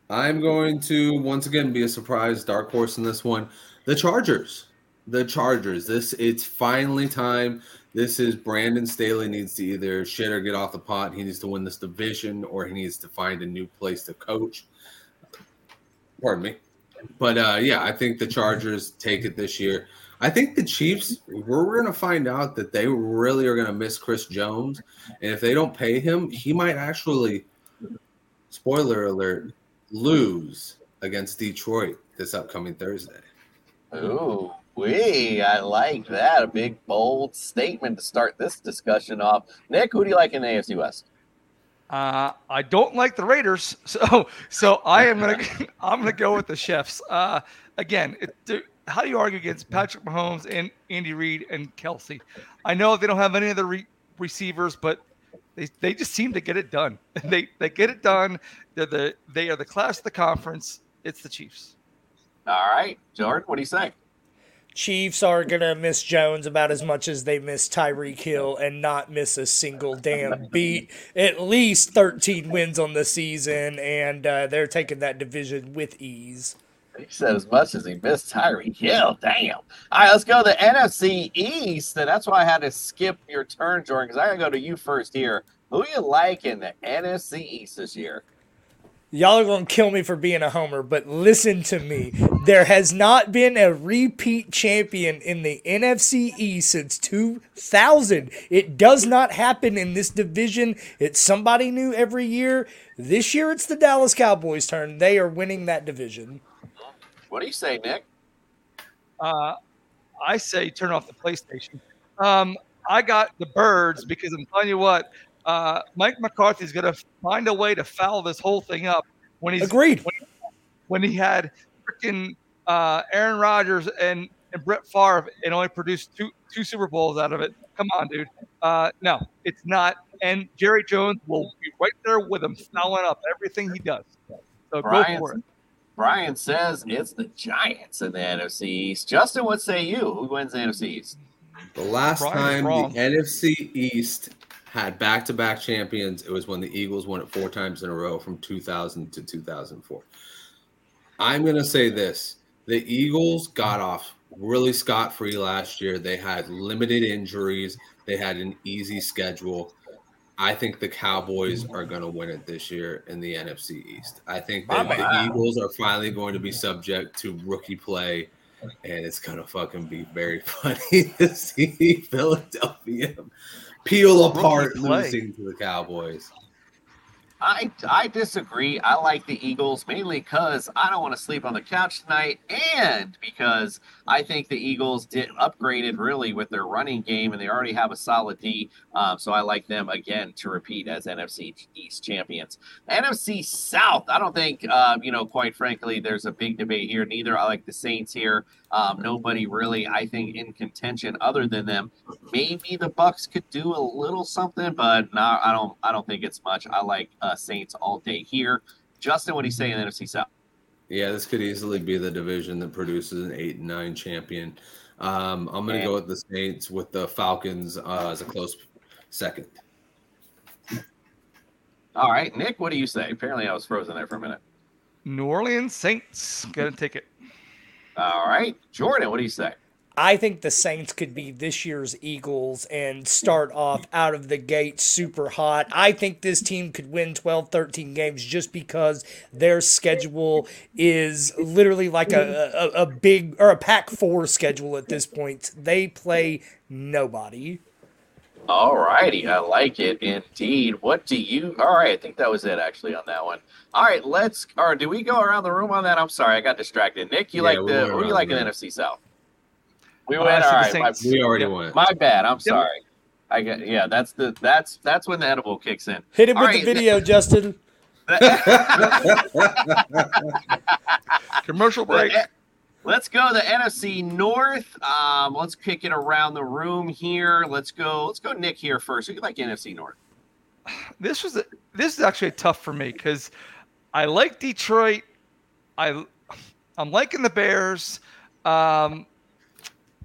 I'm going to once again be a surprise dark horse in this one. The Chargers. The Chargers. This it's finally time this is Brandon Staley needs to either shit or get off the pot. He needs to win this division or he needs to find a new place to coach. Pardon me. But uh, yeah, I think the Chargers take it this year. I think the Chiefs, we're going to find out that they really are going to miss Chris Jones. And if they don't pay him, he might actually, spoiler alert, lose against Detroit this upcoming Thursday. Ooh. We, I like that. A big, bold statement to start this discussion off. Nick, who do you like in the AFC West? Uh, I don't like the Raiders, so so I am gonna I'm gonna go with the Chefs. Uh, again, it, how do you argue against Patrick Mahomes and Andy Reid and Kelce? I know they don't have any other re- receivers, but they, they just seem to get it done. They they get it done. They're the they are the class of the conference. It's the Chiefs. All right, Jordan, what do you say? Chiefs are going to miss Jones about as much as they miss Tyreek Hill and not miss a single damn beat. At least 13 wins on the season, and uh, they're taking that division with ease. He said as much as he missed Tyreek Hill. Damn. All right, let's go to the NFC East. And that's why I had to skip your turn, Jordan, because I got to go to you first here. Who you like in the NFC East this year? Y'all are going to kill me for being a homer, but listen to me. There has not been a repeat champion in the NFC East since 2000. It does not happen in this division. It's somebody new every year. This year it's the Dallas Cowboys' turn. They are winning that division. What do you say, Nick? Uh, I say turn off the PlayStation. Um, I got the birds because I'm telling you what, uh, Mike McCarthy's going to find a way to foul this whole thing up when he's agreed. When, when he had freaking uh, Aaron Rodgers and, and Brett Favre and only produced two two Super Bowls out of it. Come on, dude. Uh, no, it's not. And Jerry Jones will be right there with him, fouling up everything he does. So Brian, go for it. Brian says it's the Giants in the NFC East. Justin, what say you? Who wins the NFC East? The last Brian's time wrong. the NFC East had back to back champions. It was when the Eagles won it four times in a row from 2000 to 2004. I'm going to say this the Eagles got off really scot free last year. They had limited injuries, they had an easy schedule. I think the Cowboys are going to win it this year in the NFC East. I think that the Eagles are finally going to be subject to rookie play, and it's going to fucking be very funny to see Philadelphia peel apart losing to the Cowboys. I I disagree. I like the Eagles mainly because I don't want to sleep on the couch tonight, and because I think the Eagles did upgraded really with their running game, and they already have a solid D. Um, so I like them again to repeat as NFC East champions. NFC South, I don't think uh, you know. Quite frankly, there's a big debate here. Neither I like the Saints here. Um, nobody really, I think, in contention other than them. Maybe the Bucks could do a little something, but no, I don't. I don't think it's much. I like uh, Saints all day here. Justin, what do you say in the NFC South? Yeah, this could easily be the division that produces an eight and nine champion. Um, I'm going to go with the Saints with the Falcons uh, as a close second. All right, Nick, what do you say? Apparently, I was frozen there for a minute. New Orleans Saints gonna take it. All right, Jordan, what do you say? I think the Saints could be this year's Eagles and start off out of the gate super hot. I think this team could win 12, 13 games just because their schedule is literally like a, a, a big or a pack four schedule at this point. They play nobody. All righty, I like it indeed. What do you? All right, I think that was it actually on that one. All right, let's. Or do we go around the room on that? I'm sorry, I got distracted. Nick, you Yeah, like we the? went What do you like the in the. NFC South? We went. I all see the right, my, We already Yep. went. my bad. I'm sorry. I get. Yeah, that's the. That's that's when the edible kicks in. Hit it All with right, the video, Justin. Commercial break. Let's go the NFC North. Um, let's kick it around the room here. Let's go. Let's go Nick here first. Who you like NFC North? this was a, this is actually tough for me because I like Detroit. I I'm liking the Bears, um,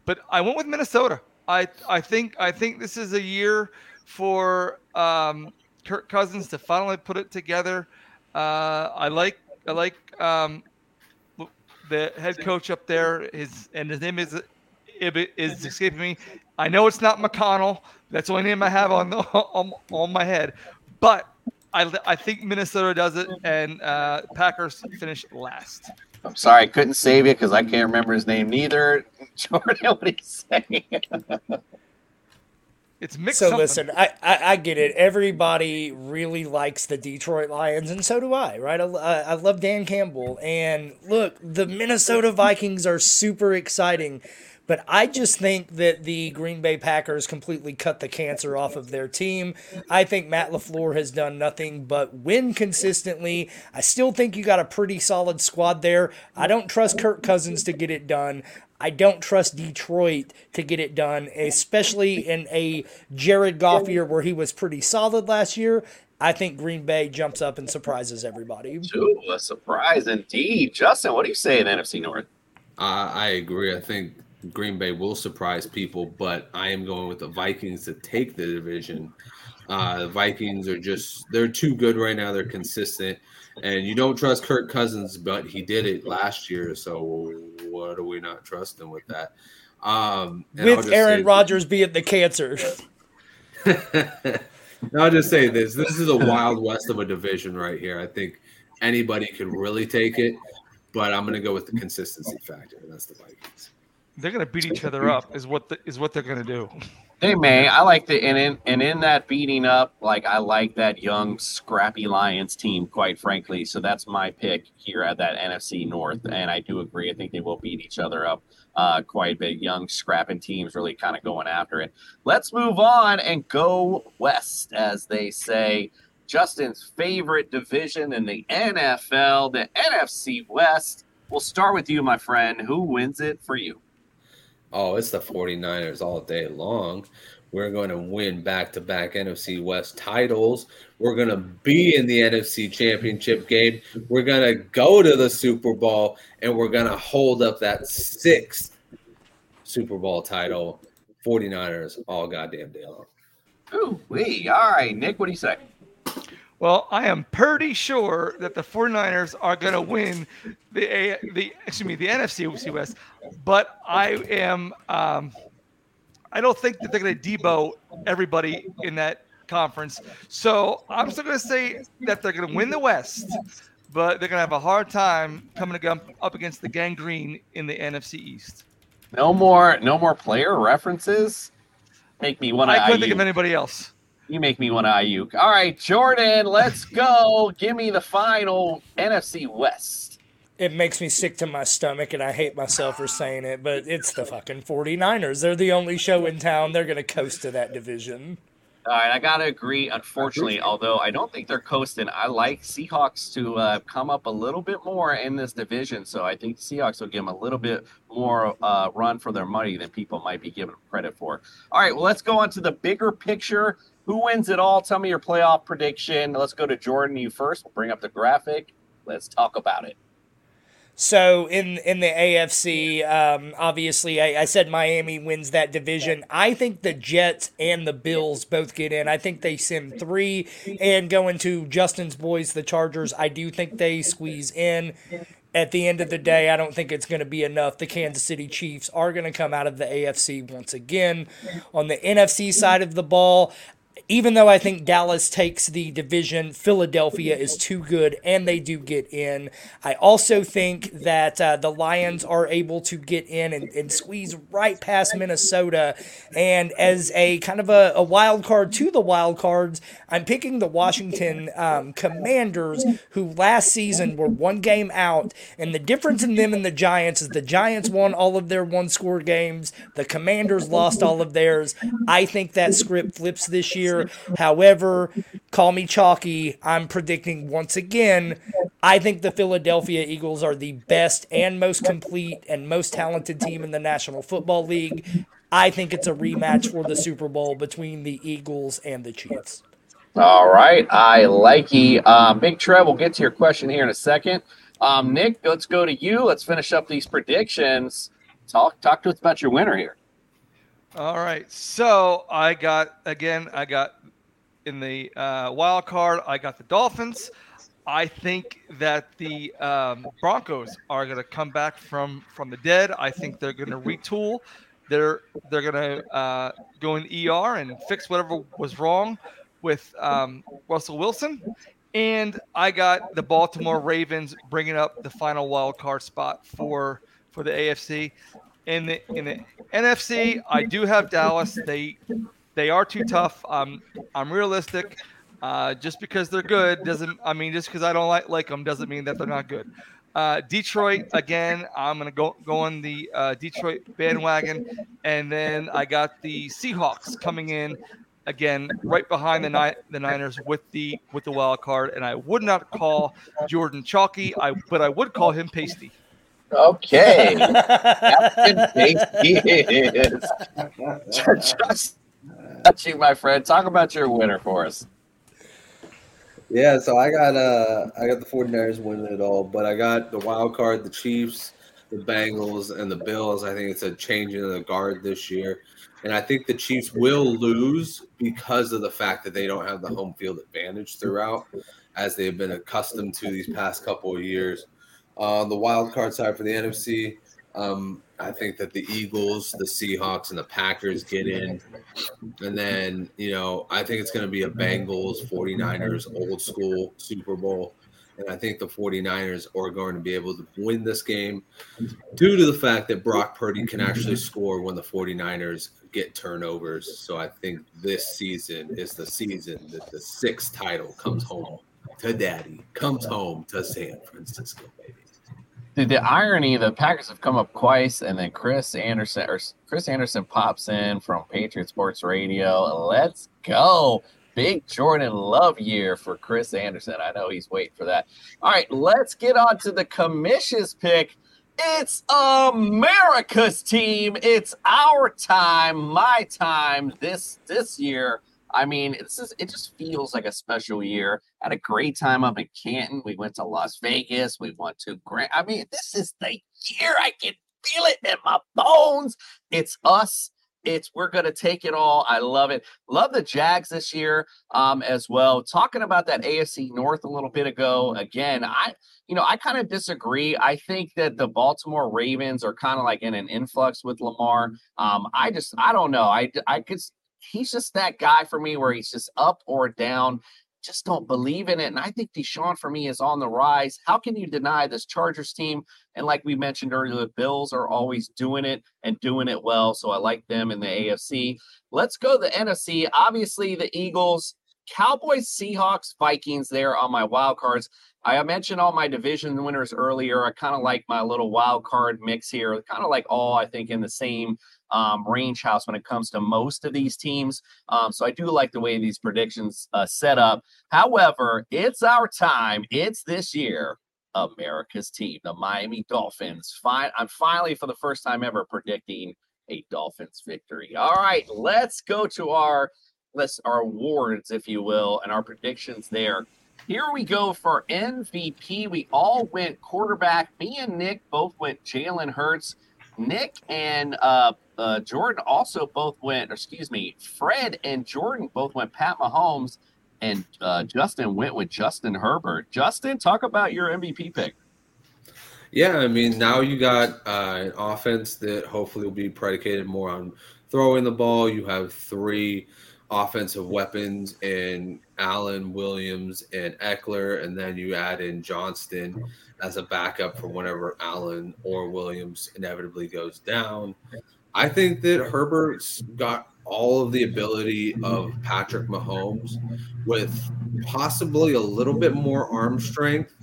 but I went with Minnesota. I I think I think this is a year for um, Kirk Cousins to finally put it together. Uh, I like I like um, the head coach up there. His and his name is is escaping me. I know it's not McConnell. That's the only name I have on the, on, on my head. But I, I think Minnesota does it, and uh, Packers finish last. I'm sorry, I couldn't save you because I can't remember his name neither. Jordan, what do you say? It's mixed. So something. listen, I, I I get it. Everybody really likes the Detroit Lions, and so do I. Right? I, I I love Dan Campbell, and look, the Minnesota Vikings are super exciting. But I just think that the Green Bay Packers completely cut the cancer off of their team. I think Matt LaFleur has done nothing but win consistently. I still think you got a pretty solid squad there. I don't trust Kirk Cousins to get it done. I don't trust Detroit to get it done, especially in a Jared Goff year where he was pretty solid last year. I think Green Bay jumps up and surprises everybody. Ooh, a surprise indeed. Justin, what do you say in NFC North? Uh, I agree. I think Green Bay will surprise people, but I am going with the Vikings to take the division. Uh, the Vikings are just, they're too good right now. They're consistent. And you don't trust Kirk Cousins, but he did it last year. So what are we not trusting with that? Um, With Aaron Rodgers being the cancer. I'll just say this: this is a wild west of a division right here. I think anybody could really take it, but I'm going to go with the consistency factor, and that's the Vikings. They're gonna beat each other up. Is what the, is what they're gonna do. They may. I like the and in and in that beating up, like I like that young, scrappy Lions team, quite frankly. So that's my pick here at that NFC North, and I do agree. I think they will beat each other up uh, quite a bit. Young, scrapping teams really kind of going after it. Let's move on and go west, as they say. Justin's favorite division in the NFL, the NFC West. We'll start with you, my friend. Who wins it for you? Oh, it's the 49ers all day long. We're going to win back to back NFC West titles. We're going to be in the NFC Championship game. We're going to go to the Super Bowl and we're going to hold up that sixth Super Bowl title. 49ers all goddamn day long. Ooh, wee. All right, Nick, what do you say? Well, I am pretty sure that the 49ers are going to win the A, the excuse me the NFC West, but I am um, I don't think that they're going to debo everybody in that conference. So I'm still going to say that they're going to win the West, but they're going to have a hard time coming up against the gangrene in the NFC East. No more, no more player references. Make me want to. I couldn't think of anybody else. You make me want to Aiyuk. All right, Jordan, let's go. Give me the final NFC West. It makes me sick to my stomach, and I hate myself for saying it, but it's the fucking 49ers. They're the only show in town. They're going to coast to that division. All right, I gotta agree. Unfortunately, although I don't think they're coasting, I like Seahawks to uh, come up a little bit more in this division. So I think Seahawks will give them a little bit more uh, run for their money than people might be giving them credit for. All right, well, let's go on to the bigger picture. Who wins it all? Tell me your playoff prediction. Let's go to Jordan. You first. We'll bring up the graphic. Let's talk about it. So in in the AFC, um, obviously, I, I, said Miami wins that division. I think the Jets and the Bills both get in. I think they send three and go into Justin's boys, the Chargers. I do think they squeeze in. At the end of the day, I don't think it's going to be enough. The Kansas City Chiefs are going to come out of the AFC once again. On the NFC side of the ball, even though I think Dallas takes the division, Philadelphia is too good and they do get in. I also think that uh, the Lions are able to get in and, and, squeeze right past Minnesota. And as a kind of a, a, wild card to the wild cards, I'm picking the Washington um, Commanders, who last season were one game out. And the difference in them and the Giants is the Giants won all of their one score games, the Commanders lost all of theirs. I think that script flips this year year. However, call me chalky. I'm predicting once again. I think the Philadelphia Eagles are the best and most complete and most talented team in the National Football League. I think it's a rematch for the Super Bowl between the Eagles and the Chiefs. All right, I like you. Um, Big Trev, we'll get to your question here in a second. Um, Nick, let's go to you. Let's finish up these predictions. Talk talk to us about your winner here. All right. So I got again. I got in the uh, wild card. I got the Dolphins. I think that the um, Broncos are going to come back from from the dead. I think they're going to retool. They're they're going to uh, go in ER and fix whatever was wrong with um, Russell Wilson. And I got the Baltimore Ravens bringing up the final wild card spot for for the AFC. In the in the NFC, I do have Dallas. They they are too tough. Um, I'm realistic. Uh, just because they're good doesn't. I mean, just because I don't like like them doesn't mean that they're not good. Uh, Detroit again. I'm gonna go go on the uh, Detroit bandwagon, and then I got the Seahawks coming in again right behind the Ni- the Niners with the with the wild card. And I would not call Jordan chalky. I but I would call him pasty. Okay. Captain is. Just touching, my friend. Talk about your winner for us. Yeah, so I got uh I got the 49ers winning it all, but I got the wild card, the Chiefs, the Bengals, and the Bills. I think it's a change in the guard this year. And I think the Chiefs will lose because of the fact that they don't have the home field advantage throughout, as they've been accustomed to these past couple of years. Uh, the wild card side for the NFC, um, I think that the Eagles, the Seahawks, and the Packers get in. And then, you know, I think it's going to be a Bengals, 49ers, old school Super Bowl. And I think the 49ers are going to be able to win this game due to the fact that Brock Purdy can actually score when the 49ers get turnovers. So I think this season is the season that the sixth title comes home to daddy, comes home to San Francisco, baby the, the irony the Packers have come up twice, and then Chris Anderson or Chris Anderson pops in from Patriot Sports Radio. Let's go. Big Jordan Love year for Chris Anderson. I know he's waiting for that. All right, let's get on to the commission's pick. It's America's team. It's our time, my time this this year. I mean, this is it just feels like a special year. Had a great time up in Canton. We went to Las Vegas. We went to Grand. I mean, this is the year. I can feel it in my bones. It's us. It's we're gonna take it all. I love it. Love the Jags this year um, as well. Talking about that AFC North a little bit ago. Again, I you know I kind of disagree. I think that the Baltimore Ravens are kind of like in an influx with Lamar. Um, I just I don't know. I I could he's just that guy for me where he's just up or down. Just don't believe in it. And I think Deshaun for me is on the rise. How can you deny this Chargers team? And like we mentioned earlier, the Bills are always doing it and doing it well. So I like them in the AFC. Let's go to the NFC. Obviously, the Eagles, Cowboys, Seahawks, Vikings there on my wild cards. I mentioned all my division winners earlier. I kind of like my little wild card mix here, kind of like all I think in the same um, range house when it comes to most of these teams. Um, so I do like the way these predictions uh, set up. However, it's our time. It's this year. America's team, the Miami Dolphins. I'm finally for the first time ever predicting a Dolphins victory. All right, let's go to our let's our awards, if you will, and our predictions there. Here we go for MVP. We all went quarterback. Me and Nick both went Jalen Hurts. Nick and uh, uh, Jordan also both went, excuse me, Fred and Jordan both went Pat Mahomes, and uh, Justin went with Justin Herbert. Justin, talk about your MVP pick. Yeah, I mean, now you got uh, an offense that hopefully will be predicated more on throwing the ball. You have three offensive weapons in Allen, Williams, and Ekeler, and then you add in Johnston as a backup for whenever Allen or Williams inevitably goes down. I think that Herbert's got all of the ability of Patrick Mahomes with possibly a little bit more arm strength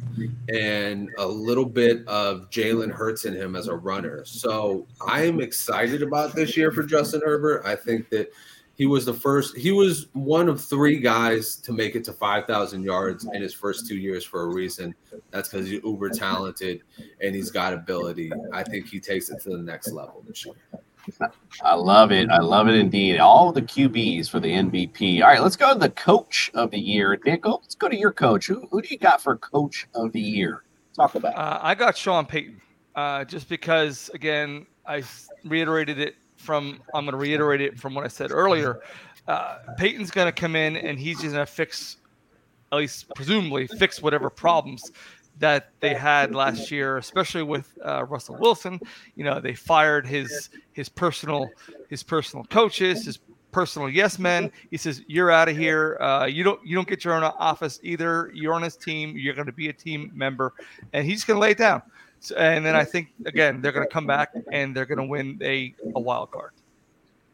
and a little bit of Jalen Hurts in him as a runner. So I am excited about this year for Justin Herbert. I think that he was the first, he was one of three guys to make it to 5,000 yards in his first two years for a reason. That's because he's uber talented and he's got ability. I think he takes it to the next level this year. I love it. I love it indeed. All the QBs for the MVP. All right, let's go to the coach of the year. Nick, oh, let's go to your coach. Who, who do you got for coach of the year? Talk about. Uh, I got Sean Payton, uh, just because again I reiterated it from. I'm going to reiterate it from what I said earlier. Uh, Payton's going to come in and he's going to fix, at least presumably, fix whatever problems that they had last year, especially with uh, Russell Wilson. You know, they fired his his personal his personal coaches, his personal yes men. He says, "You're out of here. Uh, you don't you don't get your own office either. You're on his team. You're going to be a team member," and he's going to lay it down. So, and then I think again they're going to come back and they're going to win a a wild card.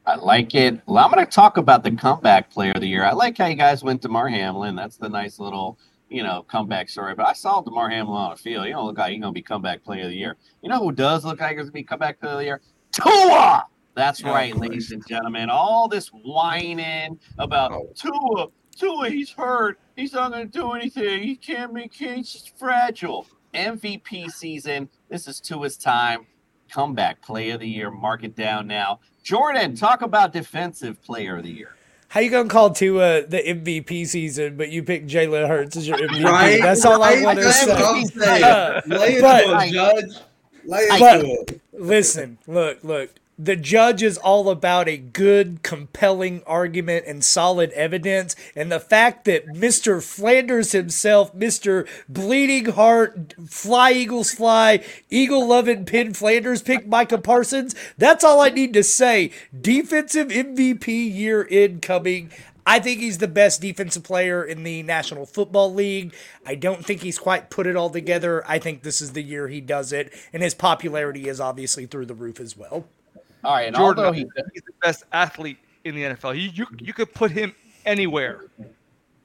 I like it. Well, I'm going to talk about the comeback player of the year. I like how you guys went to Mar Hamlin. That's the nice little you know, comeback story. But I saw Damar Hamlin on the field. You don't look like he's gonna be comeback player of the year. You know who does look like he's gonna be comeback player of the year? Tua. That's oh, right, ladies and gentlemen. All this whining about oh. Tua, Tua, he's hurt. He's not gonna do anything. He can't make. He's fragile. MVP season. This is Tua's time. Comeback player of the year. Mark it down now. Jordan, talk about defensive player of the year. How you gonna call Tua the MVP season, but you pick Jalen Hurts as your MVP? Right, That's all right, I want to say. Uh, Lay it but, to him, Judge. Lay it but, to him. Listen, look, look the judge is all about a good, compelling argument and solid evidence. And the fact that Mr. Flanders himself, Mr. Bleeding Heart, Fly Eagles Fly, Eagle Loving Pin Flanders picked Micah Parsons, that's all I need to say. Defensive MVP year incoming. I think he's the best defensive player in the National Football League. I don't think he's quite put it all together. I think this is the year he does it, and his popularity is obviously through the roof as well. All right, and Jordan, he, he's the best athlete in the NFL. You, you you could put him anywhere.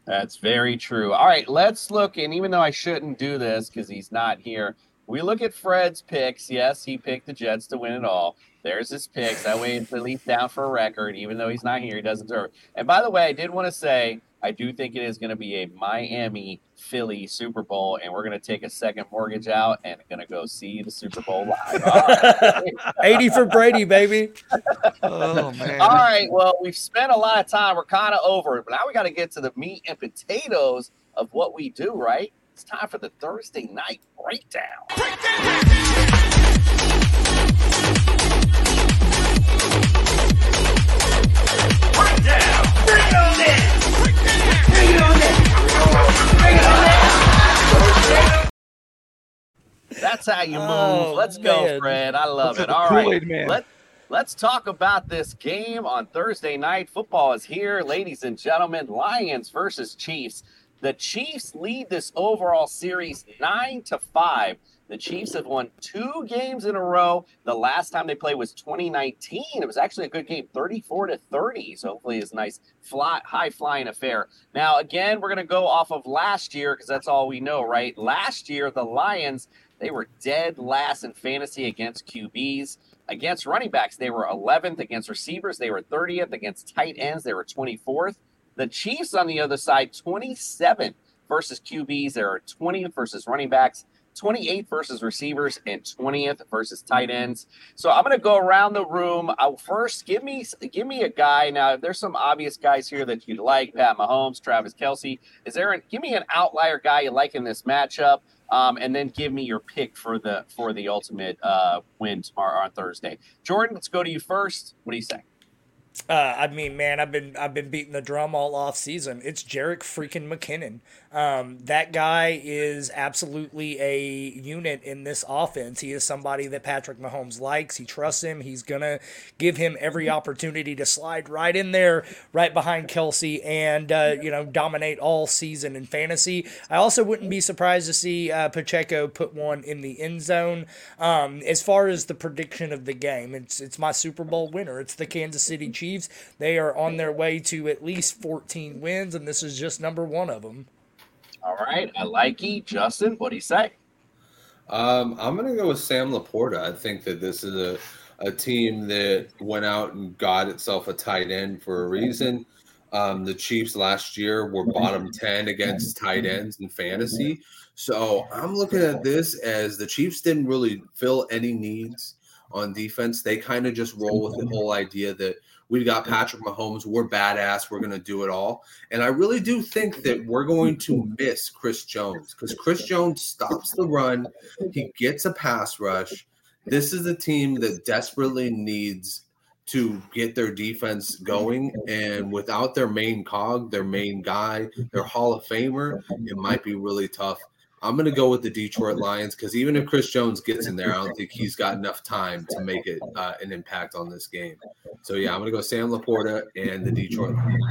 That's very true. All right, let's look. And even though I shouldn't do this because he's not here, we look at Fred's picks. Yes, he picked the Jets to win it all. There's his picks. That way it's at least down for a record. Even though he's not here, he doesn't deserve it. And by the way, I did want to say I do think it is going to be a Miami Philly Super Bowl, and we're going to take a second mortgage out and going to go see the Super Bowl live. Right. 80 for Brady, baby. oh, man. All right. Well, we've spent a lot of time. We're kind of over it, but now we got to get to the meat and potatoes of what we do, right? It's time for the Thursday night breakdown. breakdown! Breakdown! Bring it on in! That's how you move. Oh, let's man. go, Fred. I love it. All right. Man. Let, let's talk about this game on Thursday night. Football is here, ladies and gentlemen. Lions versus Chiefs. The Chiefs lead this overall series nine to five. The Chiefs have won two games in a row. The last time they played was 2019. It was actually a good game, 34 to 30. So hopefully it's a nice fly, high flying affair. Now, again, we're going to go off of last year because that's all we know, right? Last year, the Lions, they were dead last in fantasy against QBs. Against running backs, they were 11th. Against receivers, they were 30th. Against tight ends, they were 24th. The Chiefs on the other side, 27 versus QBs. There are 20th versus running backs. 28th versus receivers and 20th versus tight ends. So I'm going to go around the room. I'll first give me give me a guy. Now, there's some obvious guys here that you'd like: Pat Mahomes, Travis Kelce. Is there? A, give me an outlier guy you like in this matchup, um, and then give me your pick for the for the ultimate uh, win tomorrow on Thursday. Jordan, let's go to you first. What do you say? Uh, I mean, man, I've been I've been beating the drum all off season. It's Jerick freaking McKinnon. Um, that guy is absolutely a unit in this offense. He is somebody that Patrick Mahomes likes. He trusts him. He's gonna give him every opportunity to slide right in there, right behind Kelce, and uh, you know dominate all season in fantasy. I also wouldn't be surprised to see uh, Pacheco put one in the end zone. Um, as far as the prediction of the game, it's it's my Super Bowl winner. It's the Kansas City Chiefs. They are on their way to at least 14 wins, and this is just number one of them. All right, I like it. Justin, what do you say? Um, I'm going to go with Sam LaPorta. I think that this is a, a team that went out and got itself a tight end for a reason. Um, the Chiefs last year were bottom 10 against tight ends in fantasy. So I'm looking at this as the Chiefs didn't really fill any needs on defense. They kind of just roll with the whole idea that we got Patrick Mahomes. We're badass. We're going to do it all. And I really do think that we're going to miss Chris Jones because Chris Jones stops the run. He gets a pass rush. This is a team that desperately needs to get their defense going. And without their main cog, their main guy, their Hall of Famer, it might be really tough. I'm going to go with the Detroit Lions because even if Chris Jones gets in there, I don't think he's got enough time to make it uh, an impact on this game. So yeah, I'm going to go Sam LaPorta and the Detroit Lions.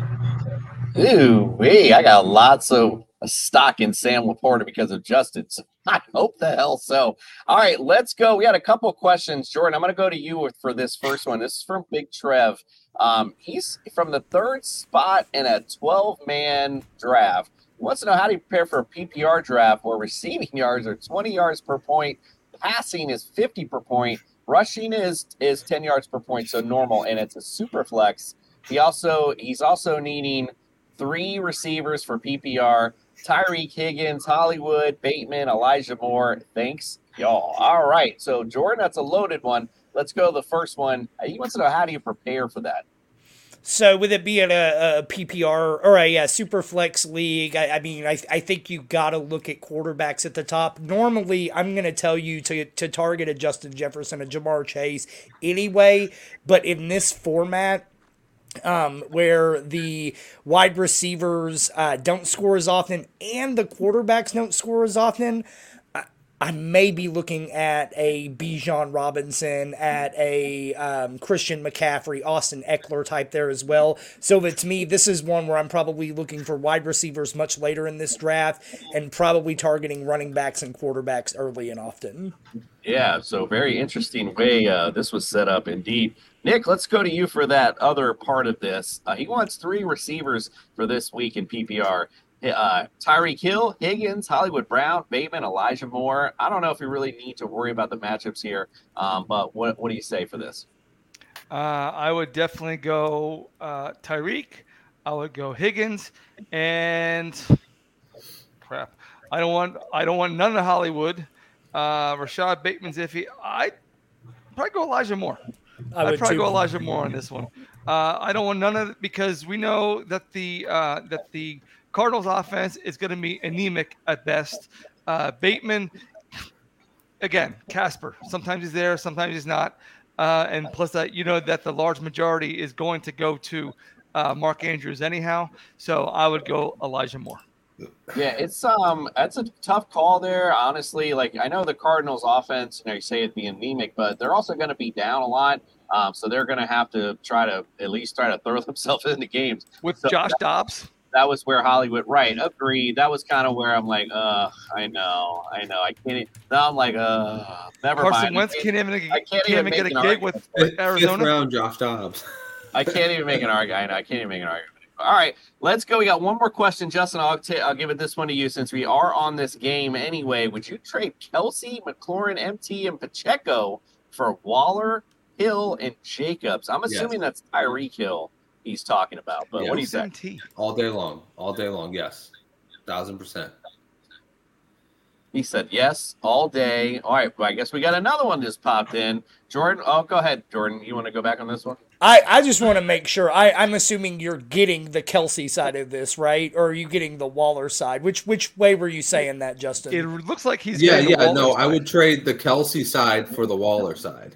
Ooh, wee! I got lots of stock in Sam LaPorta because of Justin. So I hope the hell so. All right, let's go. We had a couple questions, Jordan. I'm going to go to you for this first one. This is from Big Trev. Um, he's from the third spot in a 12 man draft wants to know how do you prepare for a PPR draft where receiving yards are 20 yards per point, passing is 50 per point, rushing is is 10 yards per point, so normal, and it's a super flex. He also he's also needing three receivers for PPR. Tyreek Higgins, Hollywood, Bateman, Elijah Moore. Thanks, y'all. All right. So Jordan, that's a loaded one. Let's go to the first one. He wants to know how do you prepare for that? So with it being a, a PPR or a, a super flex league, I, I mean, I, I think you got to look at quarterbacks at the top. Normally, I'm going to tell you to, to target a Justin Jefferson, a Ja'Marr Chase anyway. But in this format, um, where the wide receivers uh, don't score as often and the quarterbacks don't score as often, I may be looking at a Bijan Robinson, at a um, Christian McCaffrey, Austin Ekeler type there as well. So to me, this is one where I'm probably looking for wide receivers much later in this draft and probably targeting running backs and quarterbacks early and often. Yeah, so very interesting way uh, this was set up indeed. Nick, let's go to you for that other part of this. Uh, he wants three receivers for this week in PPR uh, Tyreek Hill, Higgins, Hollywood Brown, Bateman, Elijah Moore. I don't know if we really need to worry about the matchups here, um, but what, what do you say for this? Uh, I would definitely go uh, Tyreek. I would go Higgins, and crap. I don't want I don't want none of Hollywood. Uh, Rashod Bateman's iffy. I probably go Elijah Moore. I would probably too. go Elijah Moore on this one. Uh, I don't want none of it because we know that the uh, that the Cardinals offense is going to be anemic at best. Uh, Bateman, again, Casper. Sometimes he's there, sometimes he's not. Uh, and plus that, you know that the large majority is going to go to uh, Mark Andrews anyhow. So I would go Elijah Moore. Yeah, it's um, that's a tough call there. Honestly, like I know the Cardinals' offense, you know, you say it'd be anemic, but they're also going to be down a lot. Um, so they're going to have to try to at least try to throw themselves into games with so Josh Dobbs. That was where Hollywood, right? Agreed. That was kind of where I'm like, uh, I know, I know, I can't. Now I'm like, uh, never Carson mind. Wentz can't even, I can't can't even even get a make an gig with, argument. with Fifth Arizona. round, Josh Dobbs. I can't even make an argument. I know I can't even make an argument. All right, let's go. We got one more question, Justin. I'll ta- I'll give it this one to you since we are on this game anyway. Would you trade Kelce, McLaurin, MT, and Pacheco for Waller, Hill, and Jacobs? I'm Yes. assuming that's Tyreek Hill he's talking about. But what do you think? MT? All day long. All day long. Yes. Thousand percent. He said yes all day. All right, well, I guess we got another one just popped in. Jordan, oh, go ahead, Jordan. You want to go back on this one? I, I just want to make sure. I, I'm assuming you're getting the Kelce side of this, right? Or are you getting the Waller side? Which which way were you saying that, Justin? It looks like he's Yeah, getting the yeah. No, Waller I would trade the Kelce side for the Waller side.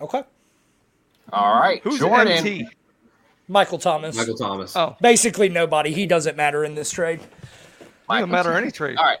okay. All right, Who's Jordan. MT? Michael Thomas. Michael Thomas. Oh, Basically nobody. He doesn't matter in this trade. doesn't matter any trade. All right.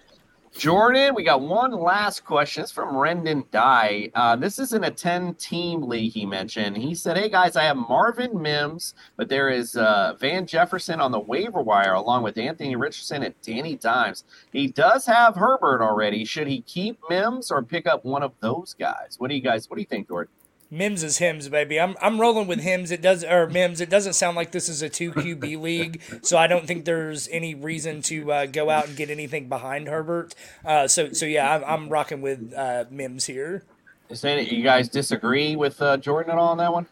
Jordan, we got one last question. It's from Rendon Dye. Uh, this is in a 10 team league, he mentioned. He said, Hey guys, I have Marvin Mims, but there is uh, Van Jefferson on the waiver wire along with Anthony Richardson and Danny Dimes. He does have Herbert already. Should he keep Mims or pick up one of those guys? What do you guys, what do you think, Jordan? Mims is Hims, baby. I'm I'm rolling with Hims. It does or Mims. It doesn't sound like this is a two QB league, so I don't think there's any reason to uh, go out and get anything behind Herbert. Uh, so so yeah, I'm, I'm rocking with uh, Mims here. Is any, you guys disagree with uh, Jordan at all on that one?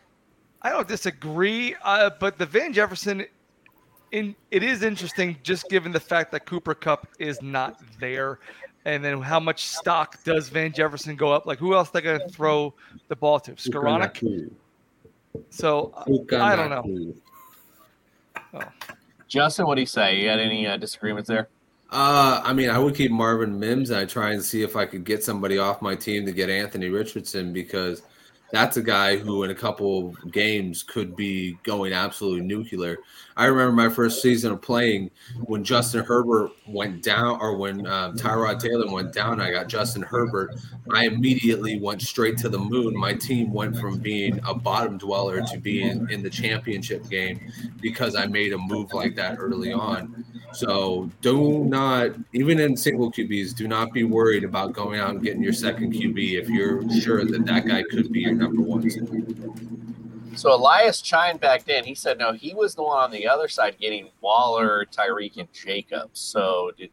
I don't disagree, uh, but the Van Jefferson, in it is interesting just given the fact that Cooper Kupp is not there, and then how much stock does Van Jefferson go up? Like who else they going to throw the ball to? Skowronek. So uh, I don't know. Justin, what do you say? You got any uh, disagreements there? Uh, I mean, I would keep Marvin Mims. and I try and see if I could get somebody off my team to get Anthony Richardson because that's a guy who, in a couple of games, could be going absolutely nuclear. I remember my first season of playing when Justin Herbert went down, or when um, Tyrod Taylor went down. I got Justin Herbert. I immediately went straight to the moon. My team went from being a bottom dweller to being in the championship game because I made a move like that early on. So do not, even in single QBs, do not be worried about going out and getting your second QB if you're sure that that guy could be your number one. So Elias chimed back in. He said no, he was the one on the other side getting Waller, Tyreek, and Jacobs. So did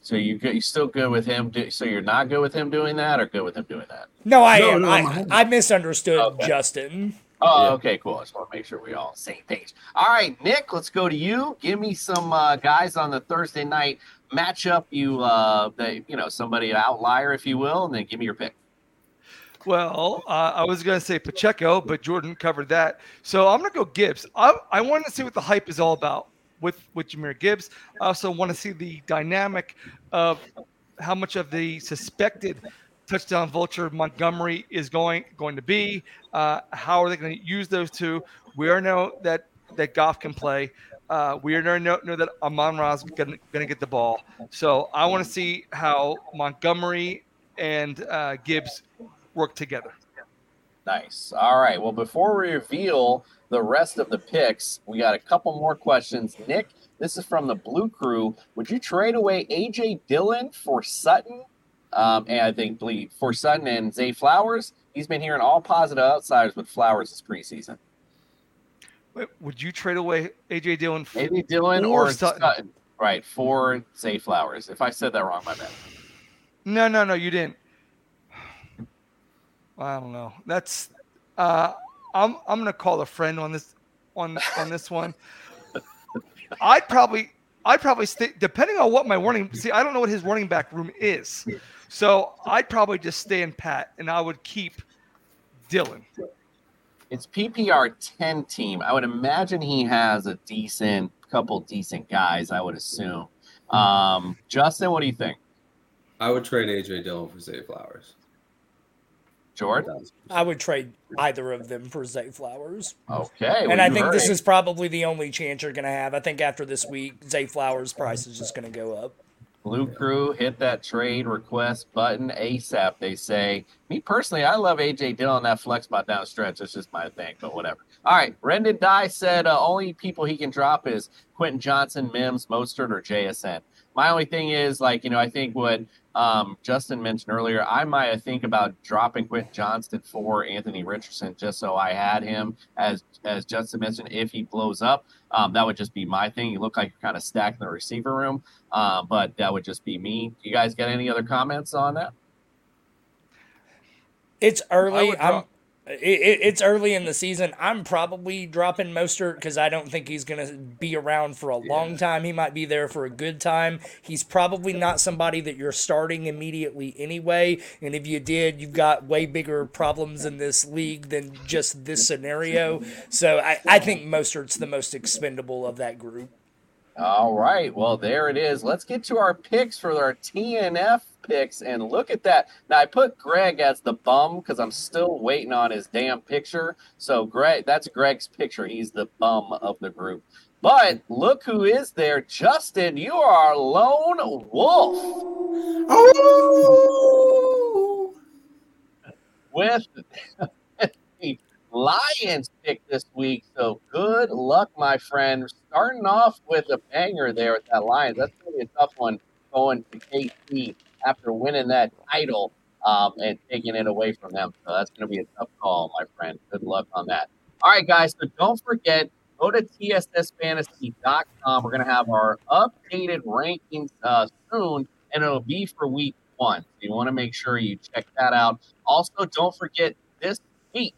so you go- you still good with him? do- So you're not good with him doing that, or good with him doing that? No, I No, am. no, I, I'm- misunderstood Okay. Justin. Oh, Yeah. okay, cool. I just want to make sure we all on the same page. All right, Nick, let's go to you. Give me some uh, guys on the Thursday night matchup. You uh, that you know somebody outlier, if you will, and then give me your pick. Well, uh, I was going to say Pacheco, but Jordan covered that. So I'm going to go Gibbs. I, I want to see what the hype is all about with, with Jahmyr Gibbs. I also want to see the dynamic of how much of the suspected touchdown vulture Montgomery is going going to be. Uh, how are they going to use those two? We already know that that Goff can play. Uh, we already know, know that Amon Ra's going to get the ball. So I want to see how Montgomery and uh, Gibbs work together. Nice. All right. Well, before we reveal the rest of the picks, we got a couple more questions. Nick, this is from the Blue Crew. Would you trade away AJ Dillon for Sutton? Um, and I think ble- for Sutton and Zay Flowers. He's been hearing all positive outsiders with Flowers this preseason. Wait, Would you trade away AJ Dillon? f- AJ Dillon Or or Sutton. Sutton. Right. For Zay Flowers. If I said that wrong, my bad. No, no, no, you didn't. I don't know. That's uh, I'm I'm gonna call a friend on this on on this one. I'd probably I'd probably stay depending on what my running see I don't know what his running back room is, so I'd probably just stay in pat and I would keep Dillon. It's PPR 10 team. I would imagine he has a decent couple decent guys, I would assume. Um, Justin, what do you think? I would trade AJ Dillon for Zay Flowers. Jordan? I would trade either of them for Zay Flowers. Okay. well, and I think heard this is probably the only chance you're going to have. I think after this week, Zay Flowers' price is just going to go up. Blue Crew, hit that trade request button ASAP. They say. Me personally, I love AJ Dillon that flex spot down stretch. It's just my thing, but whatever. All right, Brendan Dye said uh, only people he can drop is Quentin Johnston, Mims, Mostert, or JSN. My only thing is like you know I think what um, Justin mentioned earlier, I might think about dropping Quentin Johnston for Anthony Richardson just so I had him as as Justin mentioned if he blows up. Um, that would just be my thing. You look like you're kind of stacked in the receiver room, uh, but that would just be me. You guys got any other comments on that? It's early. would I'm. It, it, it's early in the season. I'm probably dropping Mostert because I don't think he's going to be around for a long time. He might be there for a good time. He's probably not somebody that you're starting immediately anyway. And if you did, you've got way bigger problems in this league than just this scenario. So I, I think Mostert's the most expendable of that group. All right. Well, there it is. Let's get to our picks for our TNF picks and look at that. Now, I put Greg as the bum because I'm still waiting on his damn picture. So, Greg, that's Greg's picture. He's the bum of the group. But look who is there. Justin, you are a lone wolf Oh! with Lions pick this week. So, good luck, my friend. Starting off with a banger there with that Lions. That's going to be a tough one going to KC after winning that title um, and taking it away from them. So that's going to be a tough call, my friend. Good luck on that. All right, guys. So don't forget, go to tssfantasy.com. We're going to have our updated rankings uh, soon, and it'll be for week one. So you want to make sure you check that out. Also, don't forget this week,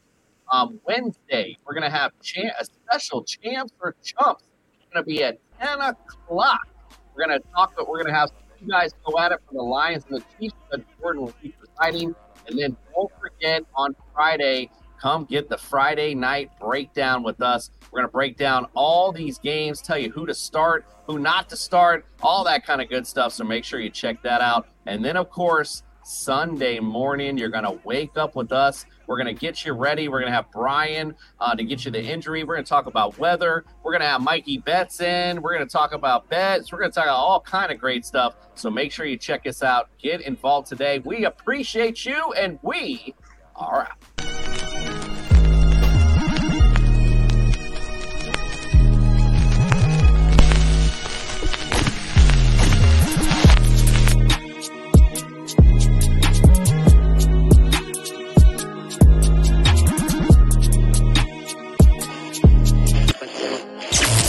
um, Wednesday, we're going to have cha- a special Champs for Chumps. It's going to be at 10 o'clock. We're going to talk, but we're going to have you guys go at it for the Lions and the Chiefs. But Jordan will be presiding. And then don't forget on Friday, come get the Friday night breakdown with us. We're going to break down all these games, tell you who to start, who not to start, all that kind of good stuff. So make sure you check that out. And then, of course, Sunday morning, you're going to wake up with us. We're going to get you ready. We're going to have Brian uh, to get you the injury. We're going to talk about weather. We're going to have Mikey Betts in. We're going to talk about bets. We're going to talk about all kind of great stuff. So make sure you check us out. Get involved today. We appreciate you, and we are out.